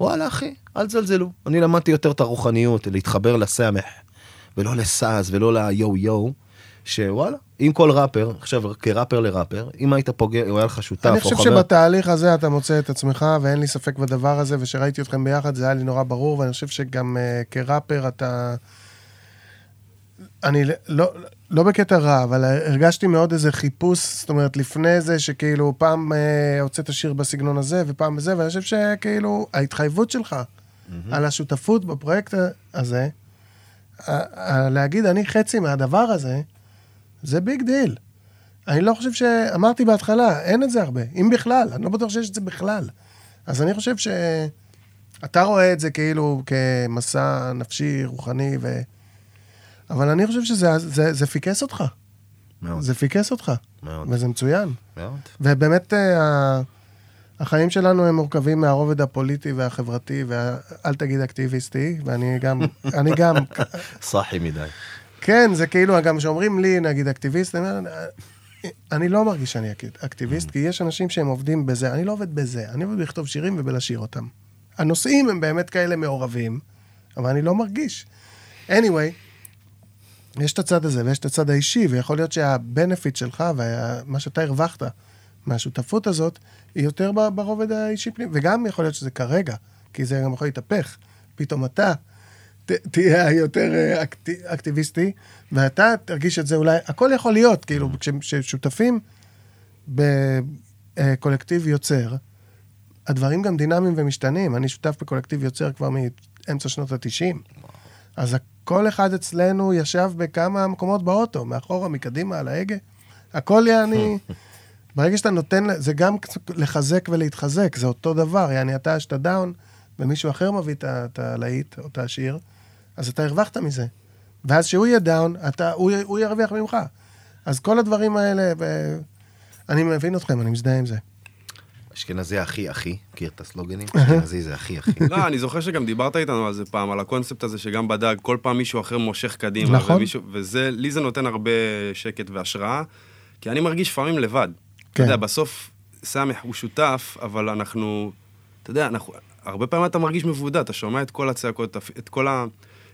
וואלה, אחי, אל תזלזלו. אני למדתי יותר את הרוחניות, להתחבר לסמך, ולא לסאז, ולא ליו-יו. שוואלה, אם כל ראפר, עכשיו כראפר לראפר, אם היית פוגע, או היה לך שותף אני או חושב חבר, שבתהליך הזה אתה מוצא את עצמך, ואין לי ספק בדבר הזה, ושראיתי אתכם ביחד זה היה לי נורא ברור, ואני חושב שגם uh, כראפר אתה... אני לא, לא בקטע רע, אבל הרגשתי מאוד איזה חיפוש, זאת אומרת, לפני זה, שכאילו פעם uh, הוצאת שיר בסגנון הזה, ופעם בזה, ואני חושב שכאילו ההתחייבות שלך על השותפות בפרויקט הזה, להגיד אני חצי מהדבר הזה, זה big deal. אני לא חושב ש... אמרתי בהתחלה, אין את זה הרבה, אם בכלל, אני לא בטוח שיש את זה בכלל. אז אני חושב שאתה רואה את זה כאילו כמסע נפשי, רוחני, ו... אבל אני חושב שזה זה, זה פיקס אותך. מאוד, זה פיקס אותך, מאוד, וזה מצוין. מאוד. ובאמת, אה, ה- החיים שלנו הם מורכבים מהרובד הפוליטי והחברתי, ואל תגיד אקטיביסטי, ואני גם, אני גם, סאחי מדי. כן, זה כאילו, גם כשאומרים לי, נגיד, אקטיביסט, אני, אומר, אני לא מרגיש שאני אק- אקטיביסט, כי יש אנשים שהם עובדים בזה, אני לא עובד בזה, אני עובד בכתוב שירים ובלשיר אותם. הנושאים הם באמת כאלה מעורבים, אבל אני לא מרגיש. anyway, יש את הצד הזה ויש את הצד האישי, ויכול להיות שהבנפיט שלך ומה שאתה הרווחת מהשותפות הזאת, היא יותר ברובד האישי פנים, וגם יכול להיות שזה כרגע, כי זה גם יכול להתהפך. פתאום אתה תהיה יותר אה, אקט, אקטיביסטי, ואתה תרגיש את זה אולי, הכל יכול להיות, כאילו, כש- כששותפים בקולקטיב יוצר, הדברים גם דינמיים ומשתנים. אני שותף בקולקטיב יוצר כבר מאמצע שנות ה-90. אז כל אחד אצלנו ישב בכמה מקומות באוטו, מאחורה, מקדימה, על ההגה. הכל יעני... ברגע שאתה נותן, זה גם לחזק ולהתחזק, זה אותו דבר. יעני, אתה, שאתה down, ומישהו אחר מביא את הלהיט או את השיר, אז אתה הרווחת מזה. ואז כשהוא יהיה down, אתה, הוא, י- הוא ירוויח ממך. אז כל הדברים האלה, ו... אני מבין אתכם, אני מזדהה עם זה. אשכנזי הכי אחי, מכיר את הסלוגנים? אשכנזי זה הכי הכי. לא, אני זוכר שגם דיברת איתנו על זה פעם, על הקונספט הזה שגם בדג, כל פעם מישהו אחר מושך קדימה. נכון. ומישהו, וזה, לי זה נותן הרבה שקט והשראה, כי אני מרגיש לפעמים לבד. כן. אתה יודע, בסוף סמך הוא שותף, אבל אנחנו, אתה יודע, אנחנו, הרבה פעמים אתה מרגיש מבודד, אתה שומע את כל הצעקות, את כל ה...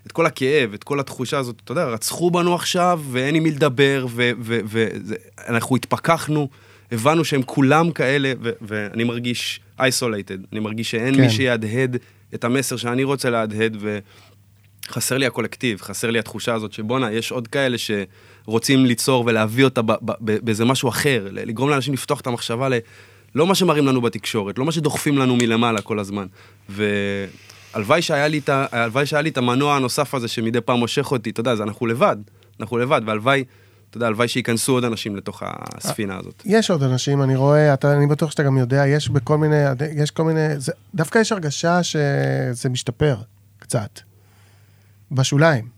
את כל הכאב, את כל התחושה הזאת, אתה יודע, רצחו בנו עכשיו, ואין עם מי לדבר, ואנחנו התפכחנו, הבנו שהם כולם כאלה, ו- ואני מרגיש isolated, אני מרגיש שאין כן. מי שיהדהד את המסר שאני רוצה להדהד, וחסר לי הקולקטיב, חסר לי התחושה הזאת שבואנה, יש עוד כאלה שרוצים ליצור ולהביא אותה באיזה משהו אחר, לגרום לאנשים לפתוח את המחשבה ל... לא מה שמראים לנו בתקשורת, לא מה שדוחפים לנו מלמעלה כל הזמן. והלוואי שהיה לי את, הלוואי שהיה לי את המנוע הנוסף הזה שמדי פעם מושך אותי, אתה יודע, אז אנחנו לבד, אנחנו לבד, והלוואי, אתה יודע, הלוואי שייכנסו עוד אנשים לתוך הספינה הזאת. יש עוד אנשים, אני רואה, אתה, אני בטוח שאתה גם יודע, יש בכל מיני, יש כל מיני, זה, דווקא יש הרגשה שזה משתפר קצת. בשוליים,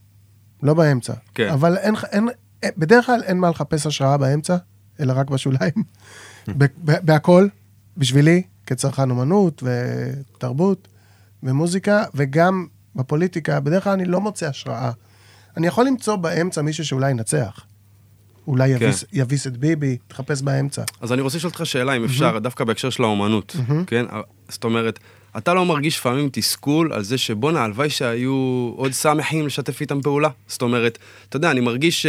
לא באמצע. כן. אבל אין, אין, בדרך כלל אין מה לחפש השראה באמצע, אלא רק בשוליים. ב- ב- בהכל, בשבילי, כצרכן אומנות ותרבות ומוזיקה, וגם בפוליטיקה, בדרך כלל אני לא מוצא השראה. אני יכול למצוא באמצע מישהו שאולי ינצח. אולי יביס, יביס את ביבי, תחפש באמצע. אז אני רוצה לשאול אותך שאלה, אם אפשר, דווקא בהקשר של האומנות, כן? זאת אומרת, אתה לא מרגיש לפעמים תסכול על זה שבואנה, הלוואי שהיו עוד סמכים לשתף איתם פעולה? זאת אומרת, אתה יודע, אני מרגיש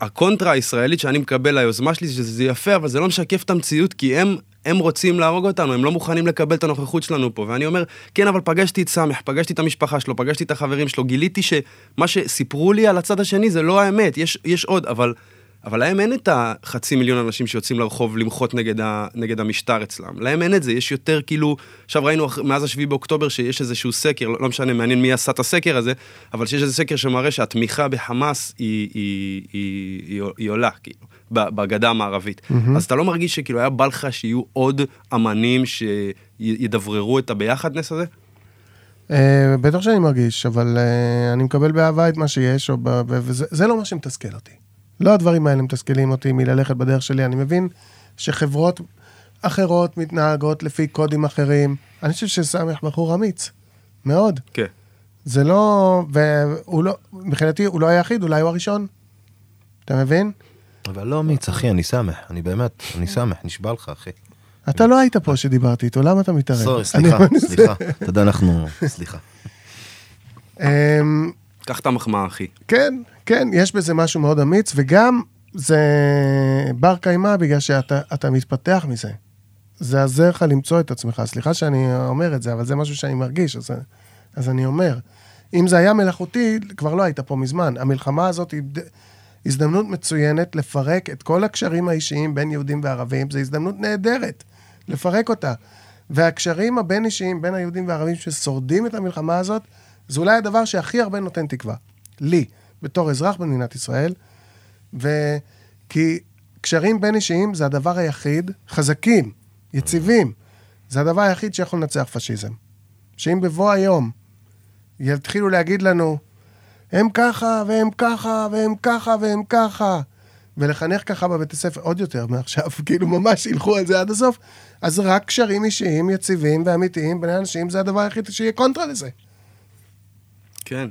הקונטרה הישראלית שאני מקבל ליוזמה שלי, שזה יפה, אבל זה לא משקף את המציאות, כי הם, הם רוצים להרוג אותנו, הם לא מוכנים לקבל את הנוכחות שלנו פה. ואני אומר, כן, אבל פגשתי את סמך, פגשתי את המשפחה שלו, פגשתי את החברים שלו, גיליתי שמה שסיפרו לי על הצד השני זה לא האמת, יש, יש עוד, אבל אבל להם אין את החצי מיליון אנשים שיוצאים לרחוב למחות נגד, ה, נגד המשטר אצלם. להם אין את זה, יש יותר כאילו, עכשיו ראינו מאז השביעי באוקטובר שיש איזשהו סקר, לא, לא משנה, מעניין מי עשה את הסקר הזה, אבל שיש איזה סקר שמראה שהתמיכה בחמאס היא, היא, היא, היא, היא עולה, כאילו, בגדה המערבית. Mm-hmm. אז אתה לא מרגיש שכאילו היה בא לך שיהיו עוד אמנים שידבררו את הביחדנס הזה? Uh, בטח שאני מרגיש, אבל uh, אני מקבל באהבה את מה שיש, וזה לא מה שמתסכל אותי. לא הדברים האלה מתסכלים אותי מללכת בדרך שלי. אני מבין שחברות אחרות מתנהגות לפי קודים אחרים. אני חושב שסמך בחור אמיץ, מאוד. כן. זה לא, והוא לא, מבחינתי הוא לא היחיד, אולי הוא הראשון. אתה מבין? אבל לא אמיץ, אחי, אני סמך, אני באמת, אני סמך, נשבע לך, אחי. אתה לא היית פה כשדיברתי איתו, למה אתה מתערב? סורי, סליחה, סליחה. אתה יודע, אנחנו... סליחה. אמ, קח את המחמאה, אחי. כן, כן, יש בזה משהו מאוד אמיץ, וגם זה בר קיימא בגלל שאתה מתפתח מזה. זה עזר לך למצוא את עצמך. סליחה שאני אומר את זה, אבל זה משהו שאני מרגיש, אז, אז אני אומר. אם זה היה מלאכותי, כבר לא היית פה מזמן. המלחמה הזאת היא הזדמנות מצוינת לפרק את כל הקשרים האישיים בין יהודים וערבים, זו הזדמנות נהדרת לפרק אותה. והקשרים הבין-אישיים בין היהודים והערבים ששורדים את המלחמה הזאת, זה אולי הדבר שהכי הרבה נותן תקווה. לי. בתור אזרח במדינת ישראל, וכי קשרים בין אישיים זה הדבר היחיד, חזקים, יציבים, זה הדבר היחיד שיכול לנצח פשיזם. שאם בבוא היום יתחילו להגיד לנו, הם ככה, והם ככה, והם ככה, והם ככה, ולחנך ככה בבית הספר עוד יותר מעכשיו, כאילו ממש ילכו על זה עד הסוף, אז רק קשרים אישיים, יציבים ואמיתיים בין אנשים, זה הדבר היחיד שיהיה קונטרה לזה. כן.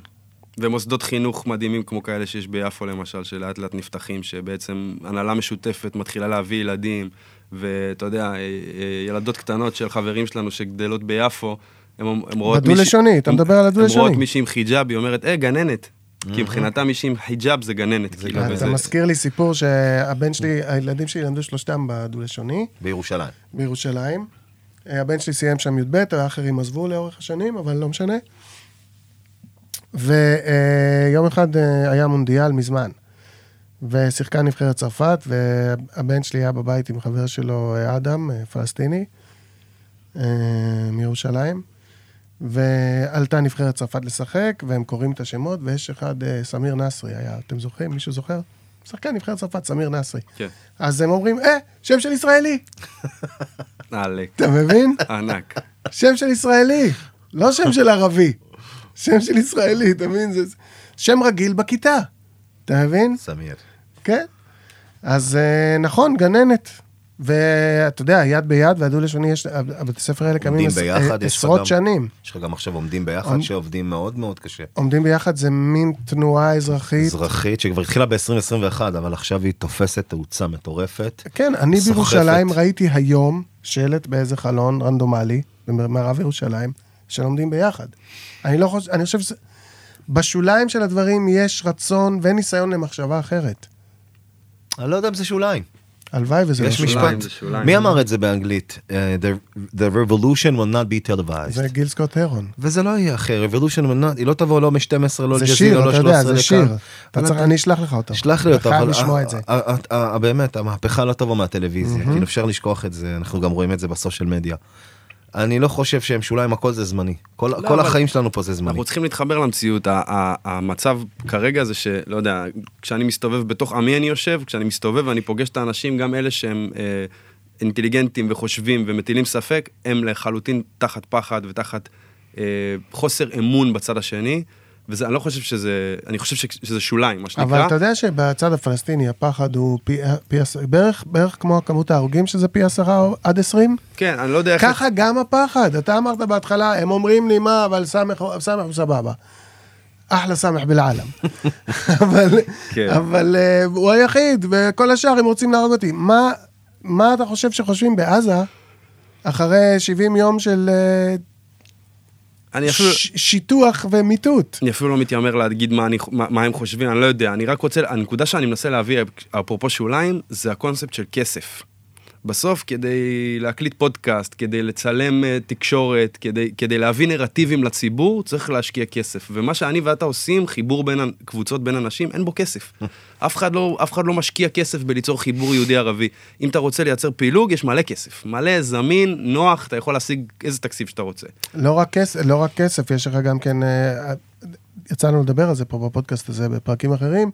ומוסדות חינוך מדהימים כמו כאלה שיש ביפו למשל, שלאט לאט נפתחים, שבעצם הנהלה משותפת מתחילה להביא ילדים, ואתה יודע, אה, אה, ילדות קטנות של חברים שלנו שגדלות ביפו, הן רואות מישהי... בדו-לשוני, אתה מדבר על הדו-לשוני. הן רואות מישהי עם חיג'אב, היא אומרת, אה, גננת. כי מבחינתה מישהי עם חיג'אב זה גננת. כאילו, אתה מזכיר לי סיפור שהבן שלי, הילדים שלי למדו שלושתם בדו-לשוני. בירושלים. בירושלים. הבן שלי סיים שם י"ב, האחרים עזבו לאורך השנים, אבל לא משנה. ויום אחד אה, היה מונדיאל מזמן, ושיחקה נבחרת צרפת, והבן שלי היה בבית עם חבר שלו, אה, אדם, אה, פלסטיני, מירושלים, ועלתה נבחרת צרפת לשחק, והם קוראים את השמות, ויש אחד, סמיר נסרי היה, אתם זוכרים? מישהו זוכר? שחקן נבחרת צרפת, סמיר נסרי. כן. אז הם אומרים, אה, שם של ישראלי. עלק. אתה מבין? ענק. שם של ישראלי, לא שם של ערבי. שם של ישראלי, אתה מבין? זה שם רגיל בכיתה, אתה מבין? סמיר. כן. אז אה, נכון, גננת. ואתה יודע, יד ביד והדו לשוני, יש, הבתי ספר האלה קמים עשרות שנים. יש לך גם עכשיו עומדים ביחד, שעובדים מאוד מאוד קשה. עומדים ביחד זה מין תנועה אזרחית. אזרחית, שכבר התחילה ב-2021, אבל עכשיו היא תופסת תאוצה מטורפת. כן, אני בירושלים ראיתי היום שלט באיזה חלון רנדומלי, במערב ירושלים, שלומדים ביחד. אני לא חושב, אני חושב שזה... בשוליים של הדברים יש רצון וניסיון למחשבה אחרת. אני לא יודע אם זה שוליים. הלוואי וזה לא שוליים. יש משפט, מי אמר את זה באנגלית? Uh, the, the revolution will not be televised. זה גיל סקוט הרון. וזה לא יהיה אחר, revolution will not, היא לא תבוא לא מ-12, לא לג'זירה, לא 13 לכאן. זה שיר, אתה יודע, זה שיר. אתה צריך, אני אשלח לך אותו. שלח לי אותו, אבל לשמוע את זה. באמת, המהפכה לא תבוא מהטלוויזיה, כאילו אפשר לשכוח את זה, אנחנו גם רואים את זה בסושיאל מדיה. אני לא חושב שהם שוליים, הכל זה זמני. כל, לא, כל החיים שלנו פה זה זמני. אנחנו צריכים להתחבר למציאות. המצב כרגע זה שלא יודע, כשאני מסתובב בתוך עמי אני יושב, כשאני מסתובב ואני פוגש את האנשים, גם אלה שהם אה, אינטליגנטים וחושבים ומטילים ספק, הם לחלוטין תחת פחד ותחת אה, חוסר אמון בצד השני. וזה, אני לא חושב שזה, אני חושב שזה שוליים, מה שנקרא. אבל אתה יודע שבצד הפלסטיני הפחד הוא פי, פי בערך, בערך כמו כמות ההרוגים שזה פי עשרה עד עשרים? כן, אני לא יודע איך... ככה גם הפחד. אתה אמרת בהתחלה, הם אומרים לי מה, אבל סמך, סמך הוא סבבה. אחלה סמך בלעלם. אבל, כן. אבל uh, הוא היחיד, וכל השאר הם רוצים להרוג אותי. מה, מה אתה חושב שחושבים בעזה, אחרי 70 יום של... Uh, אני אפילו, ש- שיטוח ומיטוט. אני אפילו לא מתיימר להגיד מה, אני, מה, מה הם חושבים, אני לא יודע. אני רק רוצה, הנקודה שאני מנסה להביא, אפרופו שוליים, זה הקונספט של כסף. בסוף, כדי להקליט פודקאסט, כדי לצלם אה, תקשורת, כדי, כדי להביא נרטיבים לציבור, צריך להשקיע כסף. ומה שאני ואתה עושים, חיבור בין קבוצות בין אנשים, אין בו כסף. אף אחד לא, אף אחד לא משקיע כסף בליצור חיבור יהודי-ערבי. אם אתה רוצה לייצר פילוג, יש מלא כסף. מלא, זמין, נוח, אתה יכול להשיג איזה תקציב שאתה רוצה. לא רק כסף, לא רק כסף, יש לך גם כן, אה, יצא לנו לדבר על זה פה בפודקאסט הזה בפרקים אחרים,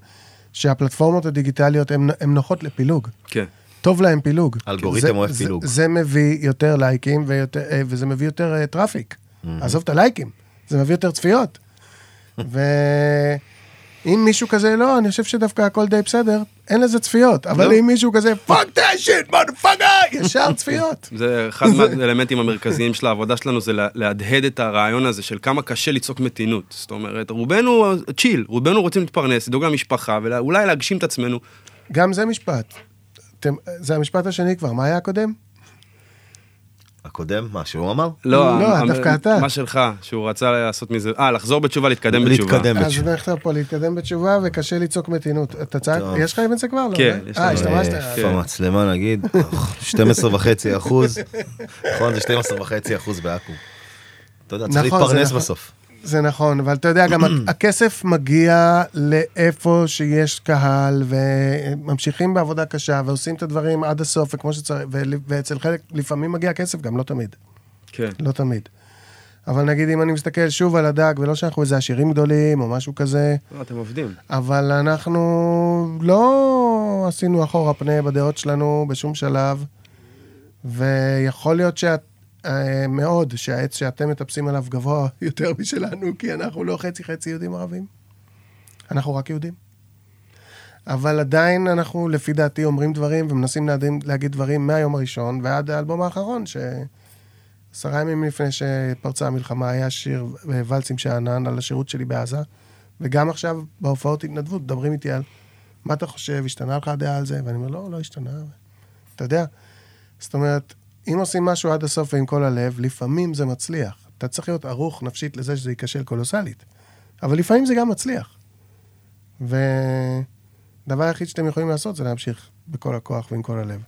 שהפלטפורמות הדיגיטליות הן נוחות לפילוג. כן. טוב להם פילוג. אלגוריתם זה- אוהב זה- פילוג. זה מביא יותר לייקים ויותר, אה, וזה מביא יותר אה, traffic. עזוב את הלייקים, זה מביא יותר צפיות. ואם מישהו כזה לא, אני חושב שדווקא הכל די בסדר, אין לזה צפיות. אבל לא. אם מישהו כזה, fuck the shit, motherfucker, ישר צפיות. זה אחד מהאלמנטים המרכזיים של העבודה שלנו, זה לה- להדהד את הרעיון הזה של כמה קשה לצעוק מתינות. זאת אומרת, רובנו chill, רובנו רוצים להתפרנס, לדאוג למשפחה, ואולי להגשים את עצמנו. גם זה משפט. אתם, זה המשפט השני כבר, מה היה הקודם? הקודם, מה שהוא אמר? לא, המ- דווקא אתה. מה שלך, שהוא רצה לעשות מזה, אה, לחזור בתשובה, להתקדם בתשובה. להתקדם. אז בתשובה. נכתב פה להתקדם בתשובה וקשה לצעוק מתינות. אתה צעק. יש לך את זה כבר? לא, כן, לא? יש אה, לנו. השתמשת? אה, כן. איפה המצלמה נגיד? 12 וחצי אחוז. נכון, זה 12 וחצי אחוז בעכו. אתה יודע, צריך נכון, להתפרנס נכון. בסוף. זה נכון, אבל אתה יודע, גם הכסף מגיע לאיפה שיש קהל, וממשיכים בעבודה קשה, ועושים את הדברים עד הסוף, וכמו שצריך, ואצל חלק, לפעמים מגיע כסף, גם לא תמיד. כן. לא תמיד. אבל נגיד, אם אני מסתכל שוב על הדג, ולא שאנחנו איזה עשירים גדולים, או משהו כזה, לא, אתם עובדים. אבל אנחנו לא עשינו אחורה פנה בדעות שלנו בשום שלב, ויכול להיות שאת, אה, מאוד שהעץ שאתם מטפסים עליו גבוה יותר משלנו, כי אנחנו לא חצי חצי יהודים ערבים. אנחנו רק יהודים. אבל עדיין אנחנו, לפי דעתי, אומרים דברים ומנסים להגיד, דברים מהיום הראשון ועד האלבום האחרון, שעשרה ימים לפני שפרצה המלחמה היה שיר אה, ולסים שאנן על השירות שלי בעזה, וגם עכשיו בהופעות התנדבות מדברים איתי על מה אתה חושב, השתנה לך הדעה על זה? ואני אומר, לא, לא השתנה. אתה יודע, זאת אומרת, אם עושים משהו עד הסוף ועם כל הלב, לפעמים זה מצליח. אתה צריך להיות ערוך נפשית לזה שזה ייכשל קולוסלית. אבל לפעמים זה גם מצליח. והדבר היחיד שאתם יכולים לעשות זה להמשיך בכל הכוח ועם כל הלב.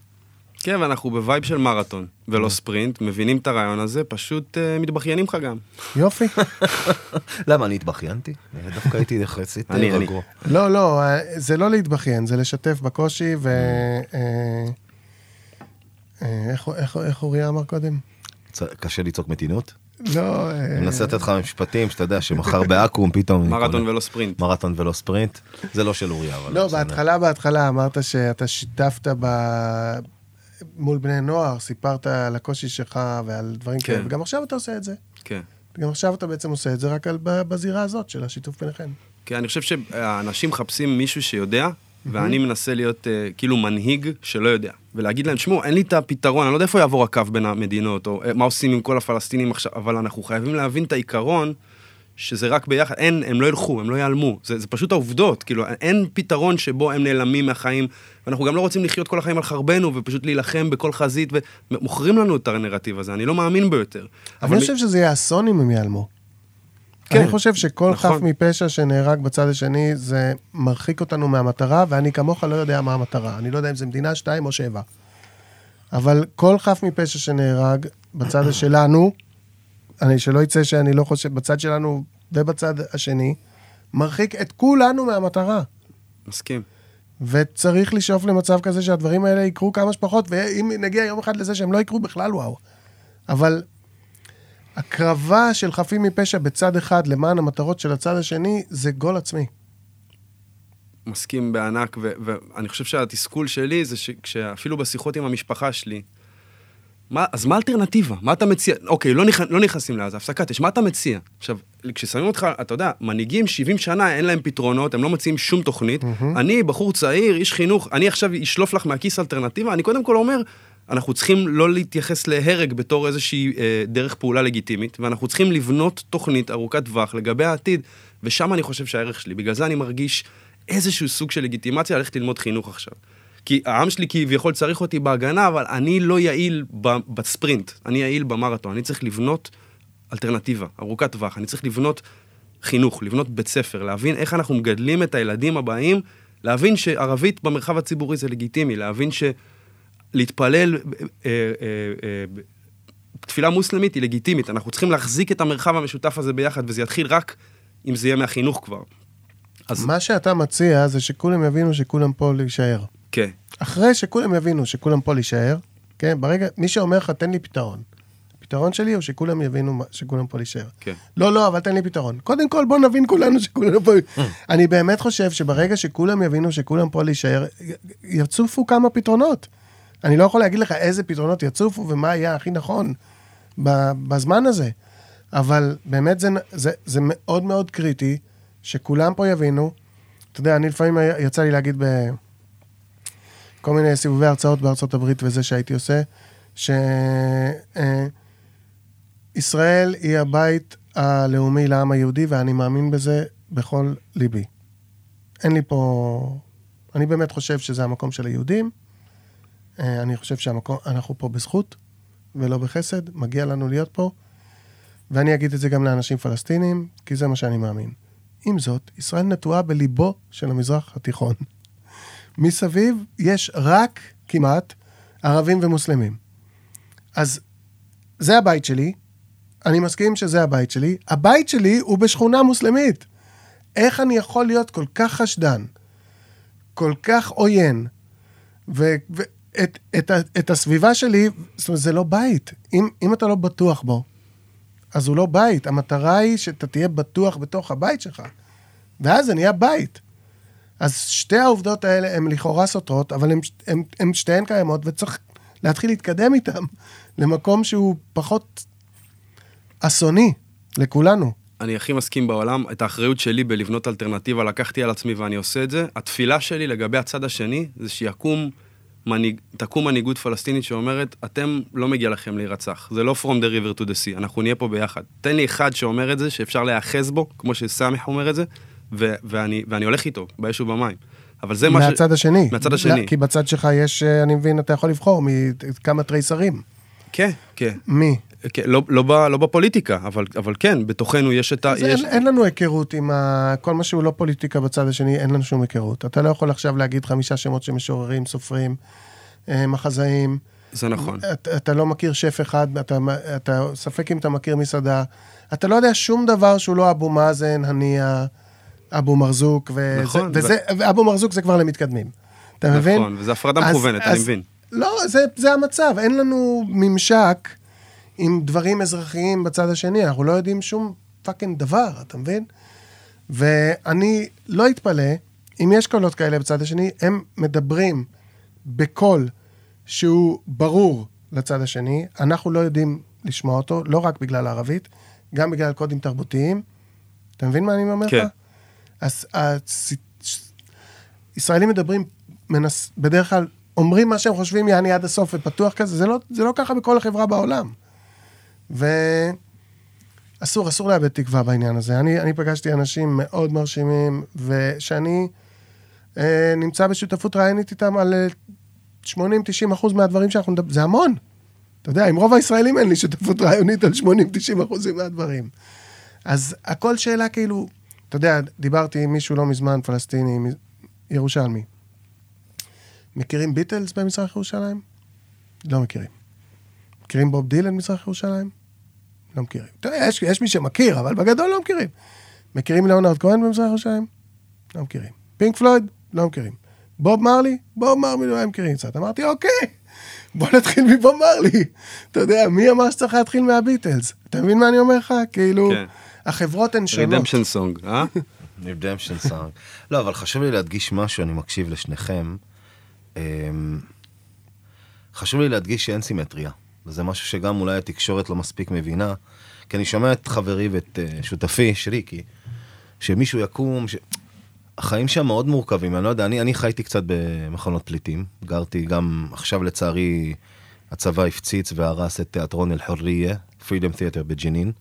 כן, ואנחנו ב vibe של מרתון, ולא ספרינט, מבינים את הרעיון הזה, פשוט אה, מתבכיינים לך גם. יופי. למה, אני התבכיינתי? דווקא הייתי יחסית אני- אה, אני. רגוע. לא, לא, אה, זה לא להתבכיין, זה לשתף בקושי, ו... אה, אה, איך- איך- איך אוריה אמר קודם? קשה לצעוק מתינות? לא... אה, אני מנסה לתת לך משפטים שאתה יודע שמחר בעכו"ם פתאום... מרתון. ולא ספרינט. מרתון ולא ספרינט. זה לא של אוריה, אבל... לא. בהתחלה, בהתחלה אמרת שאתה שיתפת ב... מול בני נוער, סיפרת על הקושי שלך ועל דברים כן. כאלה, וגם עכשיו אתה עושה את זה. כן. גם עכשיו אתה בעצם עושה את זה רק בזירה הזאת של השיתוף ביניכם. כי אני חושב שהאנשים מחפשים מישהו שיודע, ואני מנסה להיות אה, כאילו מנהיג שלא יודע. ולהגיד להם, שמעו, אין לי את הפתרון, אני לא יודע איפה יעבור הקו בין המדינות, או אה, מה עושים עם כל הפלסטינים עכשיו, אבל אנחנו חייבים להבין את העיקרון, שזה רק ביחד, אין, הם לא ילכו, הם לא ייעלמו. זה, זה פשוט העובדות, כאילו, אין פתרון שבו הם נעלמים מהחיים, ואנחנו גם לא רוצים לחיות כל החיים על חרבנו, ופשוט להילחם בכל חזית, ומוכרים לנו את הנרטיב הזה, אני לא מאמין בו יותר. אבל אני חושב שזה יהיה אסון אם הם ייעלמו. כן, אני חושב שכל נכון. חף מפשע שנהרג בצד השני, זה מרחיק אותנו מהמטרה, ואני כמוך לא יודע מה המטרה. אני לא יודע אם זה מדינה שתיים או שבע. אבל כל חף מפשע שנהרג בצד שלנו, אני שלא יצא שאני לא חושב, בצד שלנו ובצד השני, מרחיק את כולנו מהמטרה. מסכים. וצריך לשאוף למצב כזה שהדברים האלה יקרו כמה שפחות, ואם נגיע יום אחד לזה שהם לא יקרו בכלל, וואו. אבל הקרבה של חפים מפשע בצד אחד למען המטרות של הצד השני, זה גול עצמי. מסכים בענק, ו- ואני חושב שהתסכול שלי זה שאפילו בשיחות עם המשפחה שלי, מה, אז מה האלטרנטיבה? מה אתה מציע? אוקיי, לא, נכ... לא נכנסים לעזה, הפסקת אש, מה אתה מציע? עכשיו, כששמים אותך, אתה יודע, מנהיגים 70 שנה, אין להם פתרונות, הם לא מציעים שום תוכנית. Mm-hmm. אני, בחור צעיר, איש חינוך, אני עכשיו אשלוף לך מהכיס אלטרנטיבה, אני קודם כל אומר, אנחנו צריכים לא להתייחס להרג בתור איזושהי אה, דרך פעולה לגיטימית, ואנחנו צריכים לבנות תוכנית ארוכת טווח לגבי העתיד, ושם אני חושב שהערך שלי. בגלל זה אני מרגיש איזשהו סוג של לגיטימציה ללכת ללמוד חינוך עכשיו. כי העם שלי כביכול צריך אותי בהגנה, אבל אני לא יעיל בספרינט, אני יעיל במרתון. אני צריך לבנות אלטרנטיבה, ארוכת טווח. אני צריך לבנות חינוך, לבנות בית ספר, להבין איך אנחנו מגדלים את הילדים הבאים, להבין שערבית במרחב הציבורי זה לגיטימי, להבין שלהתפלל, אה, אה, אה, תפילה מוסלמית היא לגיטימית, אנחנו צריכים להחזיק את המרחב המשותף הזה ביחד, וזה יתחיל רק אם זה יהיה מהחינוך כבר. אז... מה שאתה מציע זה שכולם יבינו שכולם פה להישאר. כן. אחרי שכולם יבינו שכולם פה להישאר, כן, ברגע, מי שאומר לך, תן לי פתרון. הפתרון שלי הוא שכולם יבינו שכולם פה להישאר. כן. לא, לא, אבל תן לי פתרון. קודם כל, בוא נבין כולנו שכולם פה... אני באמת חושב שברגע שכולם יבינו שכולם פה להישאר, יצופו כמה פתרונות. אני לא יכול להגיד לך איזה פתרונות יצופו ומה יהיה הכי נכון בזמן הזה. אבל באמת זה, זה, זה מאוד מאוד קריטי שכולם פה יבינו. אתה יודע, אני לפעמים היה- יצא לי להגיד בכל מיני סיבובי הרצאות בארצות הברית וזה שהייתי עושה, שישראל היא הבית הלאומי לעם היהודי, ואני מאמין בזה בכל ליבי. אין לי פה... אני באמת חושב שזה המקום של היהודים. אה, אני חושב שאנחנו פה בזכות ולא בחסד, מגיע לנו להיות פה. ואני אגיד את זה גם לאנשים פלסטינים, כי זה מה שאני מאמין. עם זאת, ישראל נטועה בליבו של המזרח התיכון. מסביב יש רק, כמעט, ערבים ומוסלמים. אז זה הבית שלי, אני מסכים שזה הבית שלי. הבית שלי הוא בשכונה מוסלמית. איך אני יכול להיות כל כך חשדן, כל כך עוין, ואת את, את, את הסביבה שלי, זאת אומרת, זה לא בית. אם, אם אתה לא בטוח בו, אז הוא לא בית. המטרה היא שאתה תהיה בטוח בתוך הבית שלך, ואז זה נהיה בית. אז שתי העובדות האלה הן לכאורה סותרות, אבל הן שתיהן קיימות, וצריך להתחיל להתקדם איתן למקום שהוא פחות אסוני לכולנו. אני הכי מסכים בעולם, את האחריות שלי בלבנות אלטרנטיבה לקחתי על עצמי ואני עושה את זה. התפילה שלי לגבי הצד השני, זה שיקום, מנהיג, תקום מנהיגות פלסטינית שאומרת, אתם, לא מגיע לכם להירצח. זה לא From the river to the sea, אנחנו נהיה פה ביחד. תן לי אחד שאומר את זה, שאפשר להיאחז בו, כמו שסמיח אומר את זה, ו- ואני, ואני הולך איתו, באש ובמים. אבל זה מה ש... מהצד השני. מהצד השני. לא, כי בצד שלך יש, אה, אני מבין, אתה יכול לבחור מכמה תריסרים. כן, כן. מי? כן, לא, לא, ב, לא בפוליטיקה, אבל, אבל כן, בתוכנו יש את ה... יש... אין, אין לנו היכרות עם ה... כל מה שהוא לא פוליטיקה בצד השני, אין לנו שום היכרות. אתה לא יכול עכשיו להגיד חמישה שמות של משוררים, סופרים, אה, מחזאים. זה נכון. אתה, אתה לא מכיר שף אחד, אתה, אתה ספק אם אתה מכיר מסעדה. אתה לא יודע שום דבר שהוא לא אבו מאזן, הנייה, אבו מרזוק, וזה, נכון, וזה, ו... ואבו מרזוק זה כבר למתקדמים. אתה נכון, מבין? נכון, וזו הפרדה מכוונת, אני מבין. לא, זה, זה המצב, אין לנו ממשק עם דברים אזרחיים בצד השני, אנחנו לא יודעים שום fucking דבר, אתה מבין? ואני לא אתפלא, אם יש קולות כאלה בצד השני, הם מדברים בקול שהוא ברור לצד השני, אנחנו לא יודעים לשמוע אותו, לא רק בגלל הערבית, גם בגלל קודים תרבותיים. אתה מבין מה אני אומר לך? כן. אז הצ... ישראלים מדברים, מנס... בדרך כלל אומרים מה שהם חושבים, יעני עד הסוף ופתוח כזה, זה לא, זה לא ככה בכל החברה בעולם. ואסור, אסור לאבד תקווה בעניין הזה. אני, אני פגשתי אנשים מאוד מרשימים, ושאני אה, נמצא בשותפות רעיונית איתם על 80-90 אחוז מהדברים שאנחנו מדברים, זה המון. אתה יודע, עם רוב הישראלים אין לי שותפות רעיונית על 80-90 אחוזים מהדברים. אז הכל שאלה כאילו, אתה יודע, דיברתי עם מישהו לא מזמן, פלסטיני, ירושלמי. מכירים ביטלס במזרח ירושלים? לא מכירים. מכירים בוב דילן במזרח ירושלים? לא מכירים. אתה יודע, יש, יש מי שמכיר, אבל בגדול לא מכירים. מכירים ליאונרד כהן במזרח ירושלים? לא מכירים. פינק פלויד? לא מכירים. בוב מרלי? בוב מרלי לא מכירים קצת. אמרתי, אוקיי, בוא נתחיל מבוב מרלי. אתה יודע, מי אמר שצריך להתחיל מהביטלס? אתה מבין מה אני אומר לך? כאילו, כן. החברות הן שונות. Redemption song, אה? Redemption song. לא, אבל חשוב לי להדגיש משהו, אני מקשיב לשניכם. חשוב לי להדגיש שאין סימטריה. וזה משהו שגם אולי התקשורת לא מספיק מבינה. כי אני שומע את חברי ואת uh, שותפי, שריקי, שמישהו יקום, ש... החיים שם מאוד מורכבים, אני לא יודע, אני, אני חייתי קצת במחנות פליטים, גרתי גם, עכשיו לצערי, הצבא הפציץ והרס את תיאטרון אל-חוריה, פרידום תיאטר בג'נין,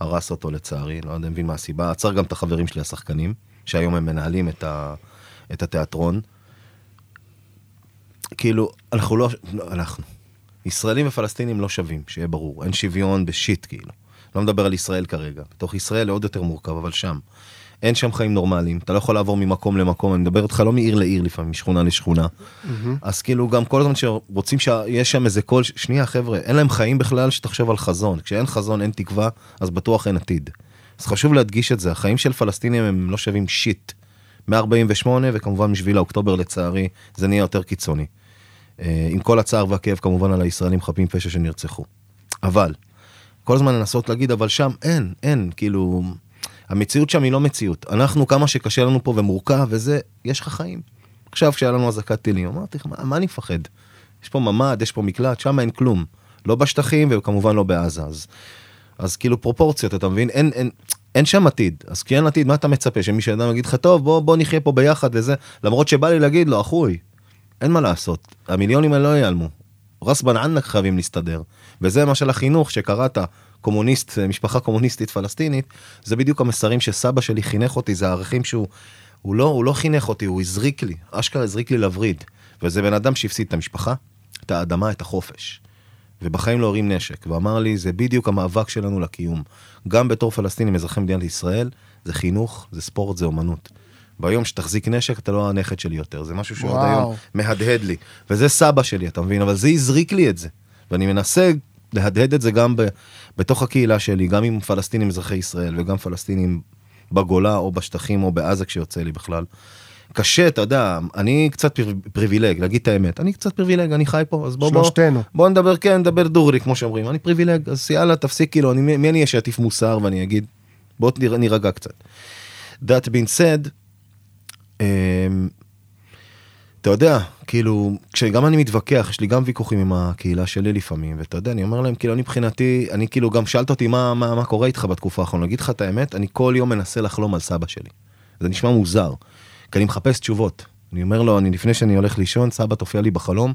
הרס אותו לצערי, לא יודע, מבין מה הסיבה, עצר גם את החברים שלי השחקנים, שהיום הם מנהלים את, ה, את התיאטרון. כאילו, אנחנו לא, לא אנחנו, ישראלים ופלסטינים לא שווים, שיהיה ברור, אין שוויון בשיט כאילו. לא מדבר על ישראל כרגע. בתוך ישראל עוד יותר מורכב, אבל שם. אין שם חיים נורמליים, אתה לא יכול לעבור ממקום למקום, אני מדבר איתך לא מעיר לעיר לפעמים, משכונה לשכונה. אז כאילו גם כל הזמן שרוצים שיש שם איזה קול, שנייה חבר'ה, אין להם חיים בכלל שתחשוב על חזון. כשאין חזון אין תקווה, אז בטוח אין עתיד. אז חשוב להדגיש את זה, החיים של פלסטינים הם לא שווים שיט. מ-48 וכמובן משביל האוקטובר לצערי, זה נהיה יותר קיצוני. אה, עם כל הצער והכאב כמובן על הישראלים חפים פשע שנרצחו. אבל, כל הזמן לנסות להגיד, אבל שם אין, אין, כאילו, המציאות שם היא לא מציאות. אנחנו, כמה שקשה לנו פה ומורכב וזה, יש לך חיים. עכשיו כשהיה לנו אזעקת טילים, אמרתי לך, מה, מה אני מפחד? יש פה ממ"ד, יש פה מקלט, שם אין כלום. לא בשטחים וכמובן לא בעזה. אז, אז כאילו פרופורציות, אתה מבין? אין, אין, אין שם עתיד. אז כי אין עתיד, מה אתה מצפה? שמישהו אדם יגיד לך, טוב, בוא, בוא נחיה פה ביחד וזה, למרות שבא לי להגיד לו, אחוי, אין מה לעשות, המיליונים האלה לא ייעלמו. רס בן ענק חייבים להסתדר. וזה מה של החינוך שקראת, קומוניסט, משפחה קומוניסטית פלסטינית, זה בדיוק המסרים שסבא שלי חינך אותי, זה הערכים שהוא, הוא לא, הוא לא חינך אותי, הוא הזריק לי, אשכרה הזריק לי לווריד. וזה בן אדם שהפסיד את המשפחה, את האדמה, את החופש. ובחיים לא הרים נשק, ואמר לי, זה בדיוק המאבק שלנו לקיום. גם בתור פלסטינים, אזרחי מדינת ישראל, זה חינוך, זה ספורט, זה אומנות. ביום שתחזיק נשק, אתה לא הנכד שלי יותר, זה משהו שעוד. היום מהדהד לי. וזה סבא שלי, אתה מבין? אבל זה הזריק לי את זה. ואני מנסה להדהד את זה גם ב, בתוך הקהילה שלי, גם עם פלסטינים אזרחי ישראל, וגם פלסטינים בגולה או בשטחים או בעזה כשיוצא לי בכלל. קשה, אתה יודע, אני קצת פר, privileged, להגיד את האמת, אני קצת privileged, אני חי פה, אז בוא בוא, שלושתנו. בוא נדבר, כן, נדבר דוגרי, כמו שאומרים, אני privileged, אז יאללה, תפסיק, כאילו, אני, מי אני אהיה שיטיף מוסר ואני אגיד, בוא ניר- נירגע קצת. That being said, אתה יודע, כאילו, כשגם אני מתווכח, יש לי גם ויכוחים עם הקהילה שלי לפעמים, ואתה יודע, אני אומר להם, כאילו, אני מבחינתי, אני כאילו, גם שאלת אותי מה, מה, מה קורה איתך בתקופה האחרונה, להגיד לך את האמת, אני כל יום מנסה לחלום על סבא שלי. זה נשמע מוזר, כי אני מחפש תשובות. אני אומר לו, אני לפני שאני הולך לישון, סבא תופיע לי בחלום,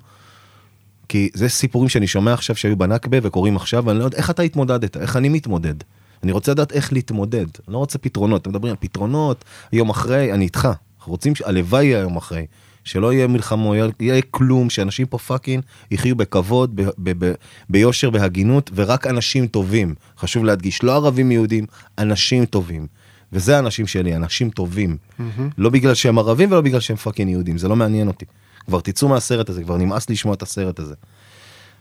כי זה סיפורים שאני שומע עכשיו שהיו בנכבה וקורים עכשיו, ואני לא יודע איך אתה התמודדת, איך אני מתמודד. אני רוצה לדעת איך להתמודד, אני לא רוצה פתרונות, אתם מדברים על פתרונות, יום אחרי, אני איתך. אנחנו רוצים, הלוואי יהיה יום אחרי, שלא יהיה מלחמות, יהיה, כלום, שאנשים פה fucking יחיו בכבוד, ב, ב, ב, ביושר, בהגינות, ורק אנשים טובים. חשוב להדגיש, לא ערבים יהודים, אנשים טובים. וזה האנשים שלי, אנשים טובים. לא בגלל שהם ערבים ולא בגלל שהם fucking יהודים, זה לא מעניין אותי. כבר תצאו מהסרט הזה, כבר נמאס לשמוע את הסרט הזה.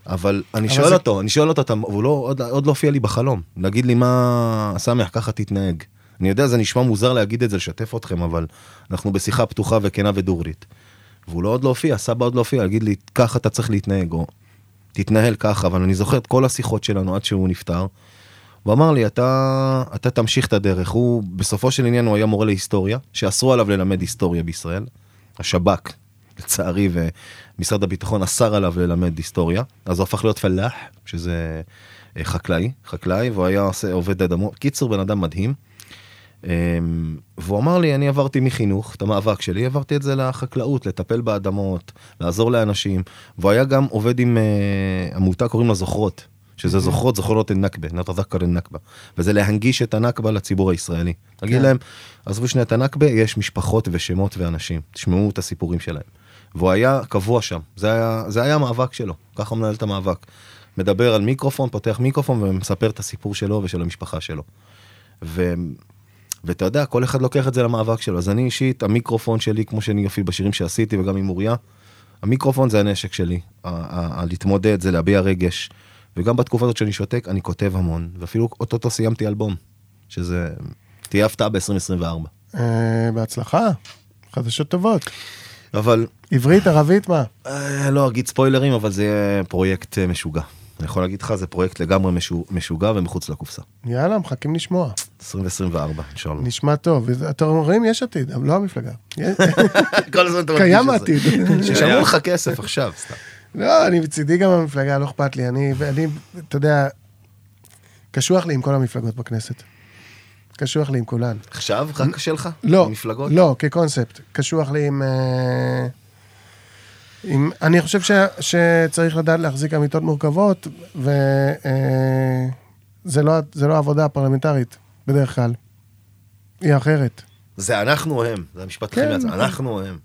אבל אני אבל שואל זה- אותו, אני שואל אותו, הוא לא, עוד, עוד לא הופיע לי בחלום. להגיד לי מה, סמך, ככה תתנהג. אני יודע, זה נשמע מוזר להגיד את זה, לשתף אתכם, אבל אנחנו בשיחה פתוחה וכנה ודורית. והוא לא עוד לא הופיע, סבא עוד לא הופיע, להגיד לי, ככה אתה צריך להתנהג, או תתנהל ככה, אבל אני זוכר את כל השיחות שלנו עד שהוא נפטר. הוא אמר לי, אתה, אתה תמשיך את הדרך. הוא, בסופו של עניין, הוא היה מורה להיסטוריה, שאסרו עליו ללמד היסטוריה בישראל. השב"כ, לצערי, ומשרד הביטחון אסר עליו ללמד היסטוריה. אז הוא הפך להיות פלאח, שזה אה, חקלאי, חקלאי, והוא היה עושה, עובד אדמות. קיצור, בן אדם מדהים. אמ, והוא אמר לי, אני עברתי מחינוך, את המאבק שלי, עברתי את זה לחקלאות, לטפל באדמות, לעזור לאנשים. והוא היה גם עובד עם אה, עמותה, קוראים לה זוכרות, שזה זוכרות, זוכרות אל-נכבה, נתזכר אל-נכבה. וזה להנגיש את הנכבה לציבור הישראלי. להגיד כן. להם, עזבו שנייה את הנכבה, יש משפחות ושמות ואנשים, תשמעו את הסיפורים שלהם. והוא היה קבוע שם, זה היה, זה היה המאבק שלו, ככה מנהל את המאבק. מדבר על מיקרופון, פותח מיקרופון ומספר את הסיפור שלו ושל המשפחה שלו. ו... ואתה יודע, כל אחד לוקח את זה למאבק שלו. אז אני אישית, המיקרופון שלי, כמו שאני אפילו בשירים שעשיתי וגם עם אוריה, המיקרופון זה הנשק שלי. להתמודד זה להביע רגש. וגם בתקופה הזאת שאני שותק, אני כותב המון. ואפילו אוטוטו סיימתי אלבום, שזה תהיה הפתעה ב-2024. אה, בהצלחה, חדשות טובות. אבל עברית, ערבית, מה? אה, לא אגיד ספוילרים, אבל זה יהיה פרויקט אה, משוגע. אני יכול להגיד לך, זה פרויקט לגמרי משו- משוגע ומחוץ לקופסה. יאללה, מחכים לשמוע. 2024, אינשאללה. נשמע טוב. אתם רואים, יש עתיד, אבל לא המפלגה. כל הזמן אתה קיים מדגיש את זה. עתיד. שישלמו לך כסף עכשיו, סתם. לא, אני מצידי גם המפלגה, לא אכפת לי. אני, אני, אתה יודע, קשוח לי עם כל המפלגות בכנסת. קשוח לי עם כולן. עכשיו רק קשה לך? לא, מפלגות? לא, כקונספט. קשוח לי עם... אה, עם אני חושב ש, שצריך לדעת להחזיק אמיתות מורכבות, וזה לא, זה לא עבודה פרלמנטרית, בדרך כלל. היא אחרת. זה אנחנו או הם, זה המשפט הכי כן, מעצבן, נכון. אנחנו או הם.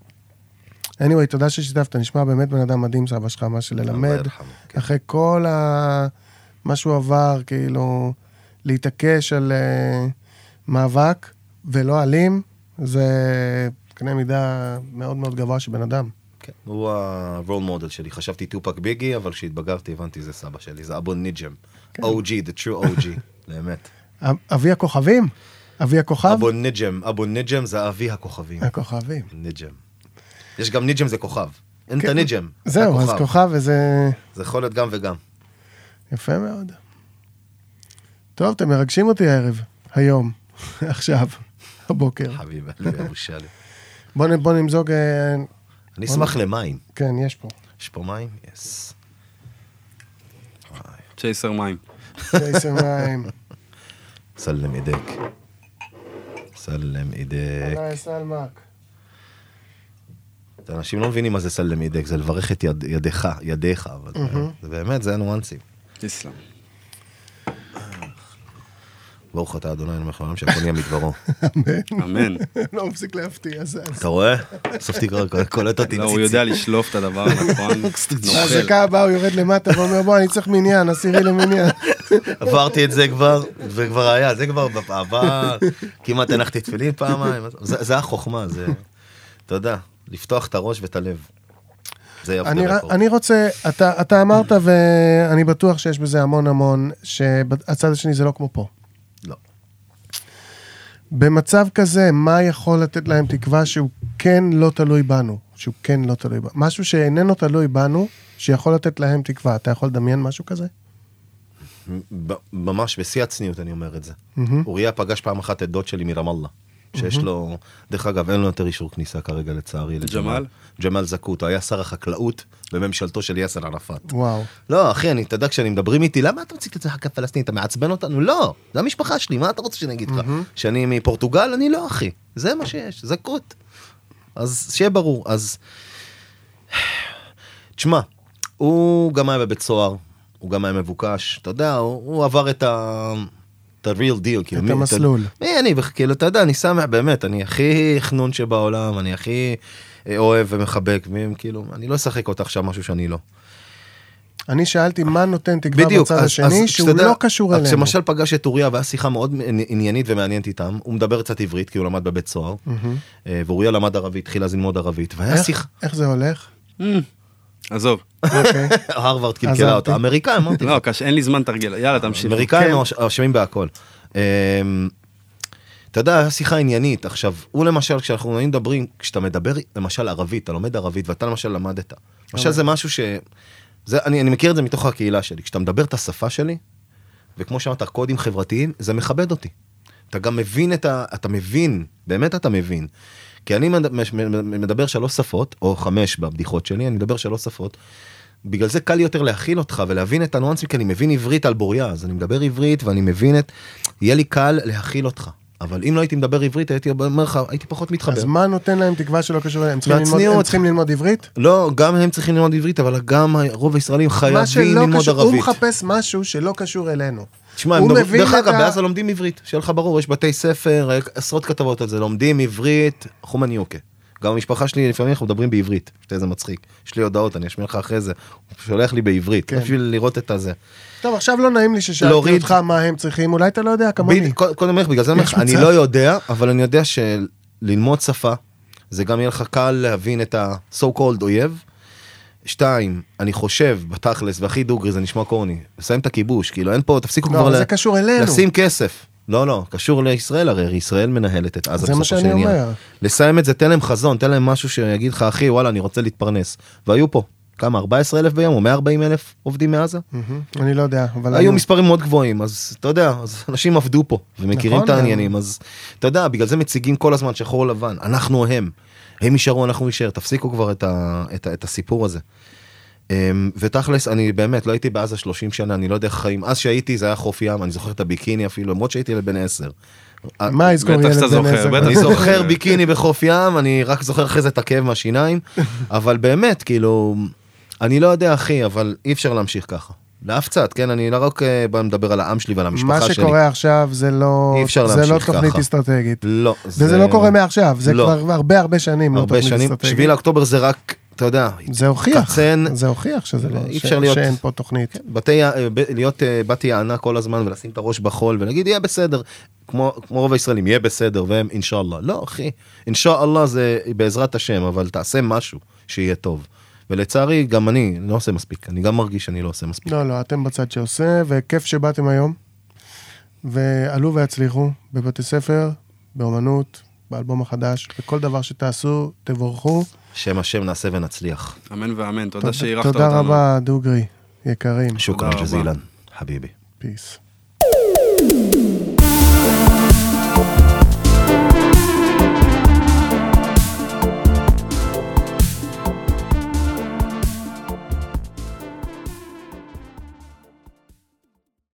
anyway, תודה ששיתפת, נשמע באמת בן אדם מדהים, סבא שלך, מה שללמד, כן. אחרי כל ה... מה שהוא עבר, כאילו, להתעקש על אה, מאבק לא אלים, זה קנה מידה מאוד מאוד גבוה של בן אדם. כן, הוא ה role model שלי. חשבתי טופאק ביגי, אבל כשהתבגרתי הבנתי זה סבא שלי, זה אבו ניג'ם. כן. OG, the true OG, באמת. אבי הכוכבים? אבי הכוכב? אבו ניג'ם, אבו ניג'ם זה אבי הכוכבים. הכוכבים. ניג'ם. יש גם ניג'ם זה כוכב. אין את כן. הניג'ם. זהו, אז. כוכב וזה זה יכול להיות גם וגם. יפה מאוד. טוב, אתם מרגשים אותי הערב, היום, עכשיו, הבוקר. שלי. בוא, נ- בוא נמזוג, אה, אני אשמח למים. כן, יש פה. יש פה מים? יס. צ'ייסר מים. צ'ייסר מים. סלם אידק. סלם אידק. סלמק. אנשים לא מבינים מה זה סלם אידק, זה לברך את יד- ידיך, ידיך, אבל זה באמת, זה הניואנסים. איסלאם. ברוך אתה אדוני מלך העולם שהכל נהיה מדברו. אמן. לא מפסיק להפתיע, זה... אתה רואה? בסוף תקרא, קולט אותי לא, הוא. יודע לשלוף את הדבר הנכון. נוכל. ההזקה הבאה הוא יורד למטה ואומר, בוא, אני צריך מניין, עשירי למניין. עברתי את זה כבר, וכבר היה, זה כבר בעבר, כמעט הנחתי תפילין פעמיים, זה זה החוכמה, זה, אתה יודע, לפתוח את הראש ואת הלב. אני, ר-. אני רוצה, אתה, אתה אמרת, ואני בטוח שיש בזה המון המון, שהצד השני זה לא כמו פה. במצב כזה, מה יכול לתת להם תקווה שהוא כן לא תלוי בנו? שהוא כן לא תלוי בנו. משהו שאיננו תלוי בנו, שיכול לתת להם תקווה. אתה יכול לדמיין משהו כזה? ממש בשיא הצניעות אני אומר את זה. מהמם. אוריה פגש פעם אחת את דוד שלי מרמאללה. שיש לו, דרך אגב, אין לו יותר אישור כניסה כרגע לצערי. ג'מאל? ג'מאל זכות, הוא היה שר החקלאות בממשלתו של יאסר ערפאת. וואו. לא, אחי, אני, אתה יודע, כשאני מדברים איתי, למה אתה מציג את זה חכה פלסטינית? אתה מעצבן אותנו? לא, זה המשפחה שלי, מה אתה רוצה שאני אגיד לך? שאני מפורטוגל? אני לא, אחי. זה מה שיש, זכות. אז שיהיה ברור, אז... תשמע, הוא גם היה בבית סוהר, הוא גם היה מבוקש, אתה יודע, הוא, הוא עבר את ה... את ה-real deal, כאילו. את מי- המסלול. מי אני, כאילו, אתה יודע, אני שמח, באמת, אני הכי חנון שבעולם, אני הכי אה, אוהב ומחבק, מי- כאילו, אני לא אשחק אותה עכשיו משהו שאני לא. אני שאלתי מה נותן תקווה בדיוק, בצד אז- השני, אז שהוא לא קשור אלינו. כשמשל פגש את אוריה והיה שיחה מאוד עניינית ומעניינת איתם, הוא מדבר קצת עברית כי הוא למד בבית סוהר, אה, ואוריה למד ערבית, התחיל אז ללמוד ערבית, והיה איך- שיחה, איך זה הולך? עזוב. אוקיי. הרווארד. קלקלה אותו, אמריקאים, אמרתי, לא, קשה, אין לי זמן תרגיל. יאללה, תמשיך. אמריקאים כן. אשמים בהכל. אה, אתה יודע, היה שיחה עניינית. עכשיו, הוא למשל, כשאנחנו מדברים, כשאתה מדבר למשל ערבית, אתה לומד ערבית ואתה למשל למדת. למשל זה משהו ש... זה, אני, אני מכיר את זה מתוך הקהילה שלי. כשאתה מדבר את השפה שלי, וכמו שאמרת, קודים חברתיים, זה מכבד אותי. אתה גם מבין את ה... אתה מבין, באמת אתה מבין. כי אני מדבר שלוש שפות, או חמש בבדיחות שלי, אני מדבר שלוש שפות. בגלל זה קל יותר להכיל אותך ולהבין את הניואנסים, כי אני מבין עברית על בוריה, אז אני מדבר עברית ואני מבין את... יהיה לי קל להכיל אותך. אבל אם לא הייי מדבר עברית, הייתי אומר לך, הייתי פחות מתחבר. אז מה נותן להם תקווה שלא קשור אליהם? הם צריכים ללמוד- עברית? לא, גם הם צריכים ללמוד עברית, אבל גם רוב הישראלים חייבים ללמוד קשור, הוא ערבית. מחפש משהו שלא קשור אלינו. תשמע, הם מבין דרך אגב, בעזה לומדים עברית, שיהיה לך ברור, יש בתי ספר, עשרות כתבות על זה, לומדים עברית, חומני יוקה. גם המשפחה שלי, לפעמים אנחנו מדברים בעברית, שזה מצחיק. יש לי הודעות, אני אשמיע לך אחרי זה. הוא שולח לי בעברית, כן. בשביל לראות את הזה. טוב, עכשיו לא נעים לי ששאלתי להוריד- אותך מה הם צריכים, אולי אתה לא יודע כמוני. קודם כל, בגלל זה אני אומר אני. לא יודע, אבל אני יודע שללמוד שפה, זה גם יהיה לך קל להבין את ה-so called אויב. שתיים, אני חושב, בתכלס, והכי דוגרי, זה נשמע קורני, לסיים את הכיבוש, כאילו אין פה, תפסיקו לא, כבר ל-. לשים כסף. לא, לא, קשור לישראל הרי, ישראל מנהלת את עזה זה מה שאני. אומר. לסיים את זה, תן להם חזון, תן להם משהו שיגיד לך, אחי, וואלה, אני רוצה להתפרנס. והיו פה, כמה, 14 אלף ביום או 140 אלף עובדים מעזה? אני לא יודע, אבל... היו מספרים מאוד גבוהים, אז אתה יודע, אז אנשים עבדו פה, ומכירים נכון, את העניינים, אז אתה יודע, בגלל זה מציגים כל הזמן שחור לבן, אנחנו הם, הם יישארו, אנחנו נישאר, תפסיקו כבר את, ה, את, ה, את הסיפור הזה. אמ, ותכלס, אני באמת, לא הייתי בעזה 30 שנה, אני לא יודע איך חיים, אז שהייתי זה היה חוף ים, אני זוכר את הביקיני אפילו, למרות שהייתי ילד בן 10. מה יזכור ילד בן זוכר, עשר? בטח. אני זוכר ביקיני בחוף ים, אני רק זוכר אחרי זה את הכאב מהשיניים, אבל באמת, כאילו, אני לא יודע אחי, אבל אי אפשר להמשיך ככה. לאף צד, כן? אני לא רק אה, בא לדבר על העם שלי ועל המשפחה מה שלי. שקורה עכשיו זה לא... אי אפשר זה לא תוכנית ככה. אסטרטגית. לא. וזה לא קורה מעכשיו, זה לא. כבר הרבה הרבה שנים לא הרבה תוכנית שנים. אסטרטגית. 7 לאוקטובר זה רק אתה יודע, זה הוכיח, קצן, זה הוכיח שזה לא, אי ש- אפשר להיות- שאין פה תוכנית. בתי, אה, ב- להיות אה, בת יענה כל הזמן ולשים את הראש בחול ולהגיד יהיה בסדר, כמו, כמו רוב הישראלים, יהיה בסדר, והם אינשאללה. לא, אחי, אינשאללה זה בעזרת השם, אבל תעשה משהו שיהיה טוב. ולצערי, גם אני לא עושה מספיק, אני גם מרגיש שאני לא עושה מספיק. לא, לא, אתם בצד שעושה, וכיף שבאתם היום, ועלו והצליחו בבתי ספר, באומנות, באלבום החדש, בכל דבר שתעשו, תבורכו. שם השם נעשה ונצליח. אמן ואמן, תודה תודה- שאירחת אותנו. תודה רבה, דוגרי, יקרים. שוכרן רבה. ג'זילן, חביבי. פיס.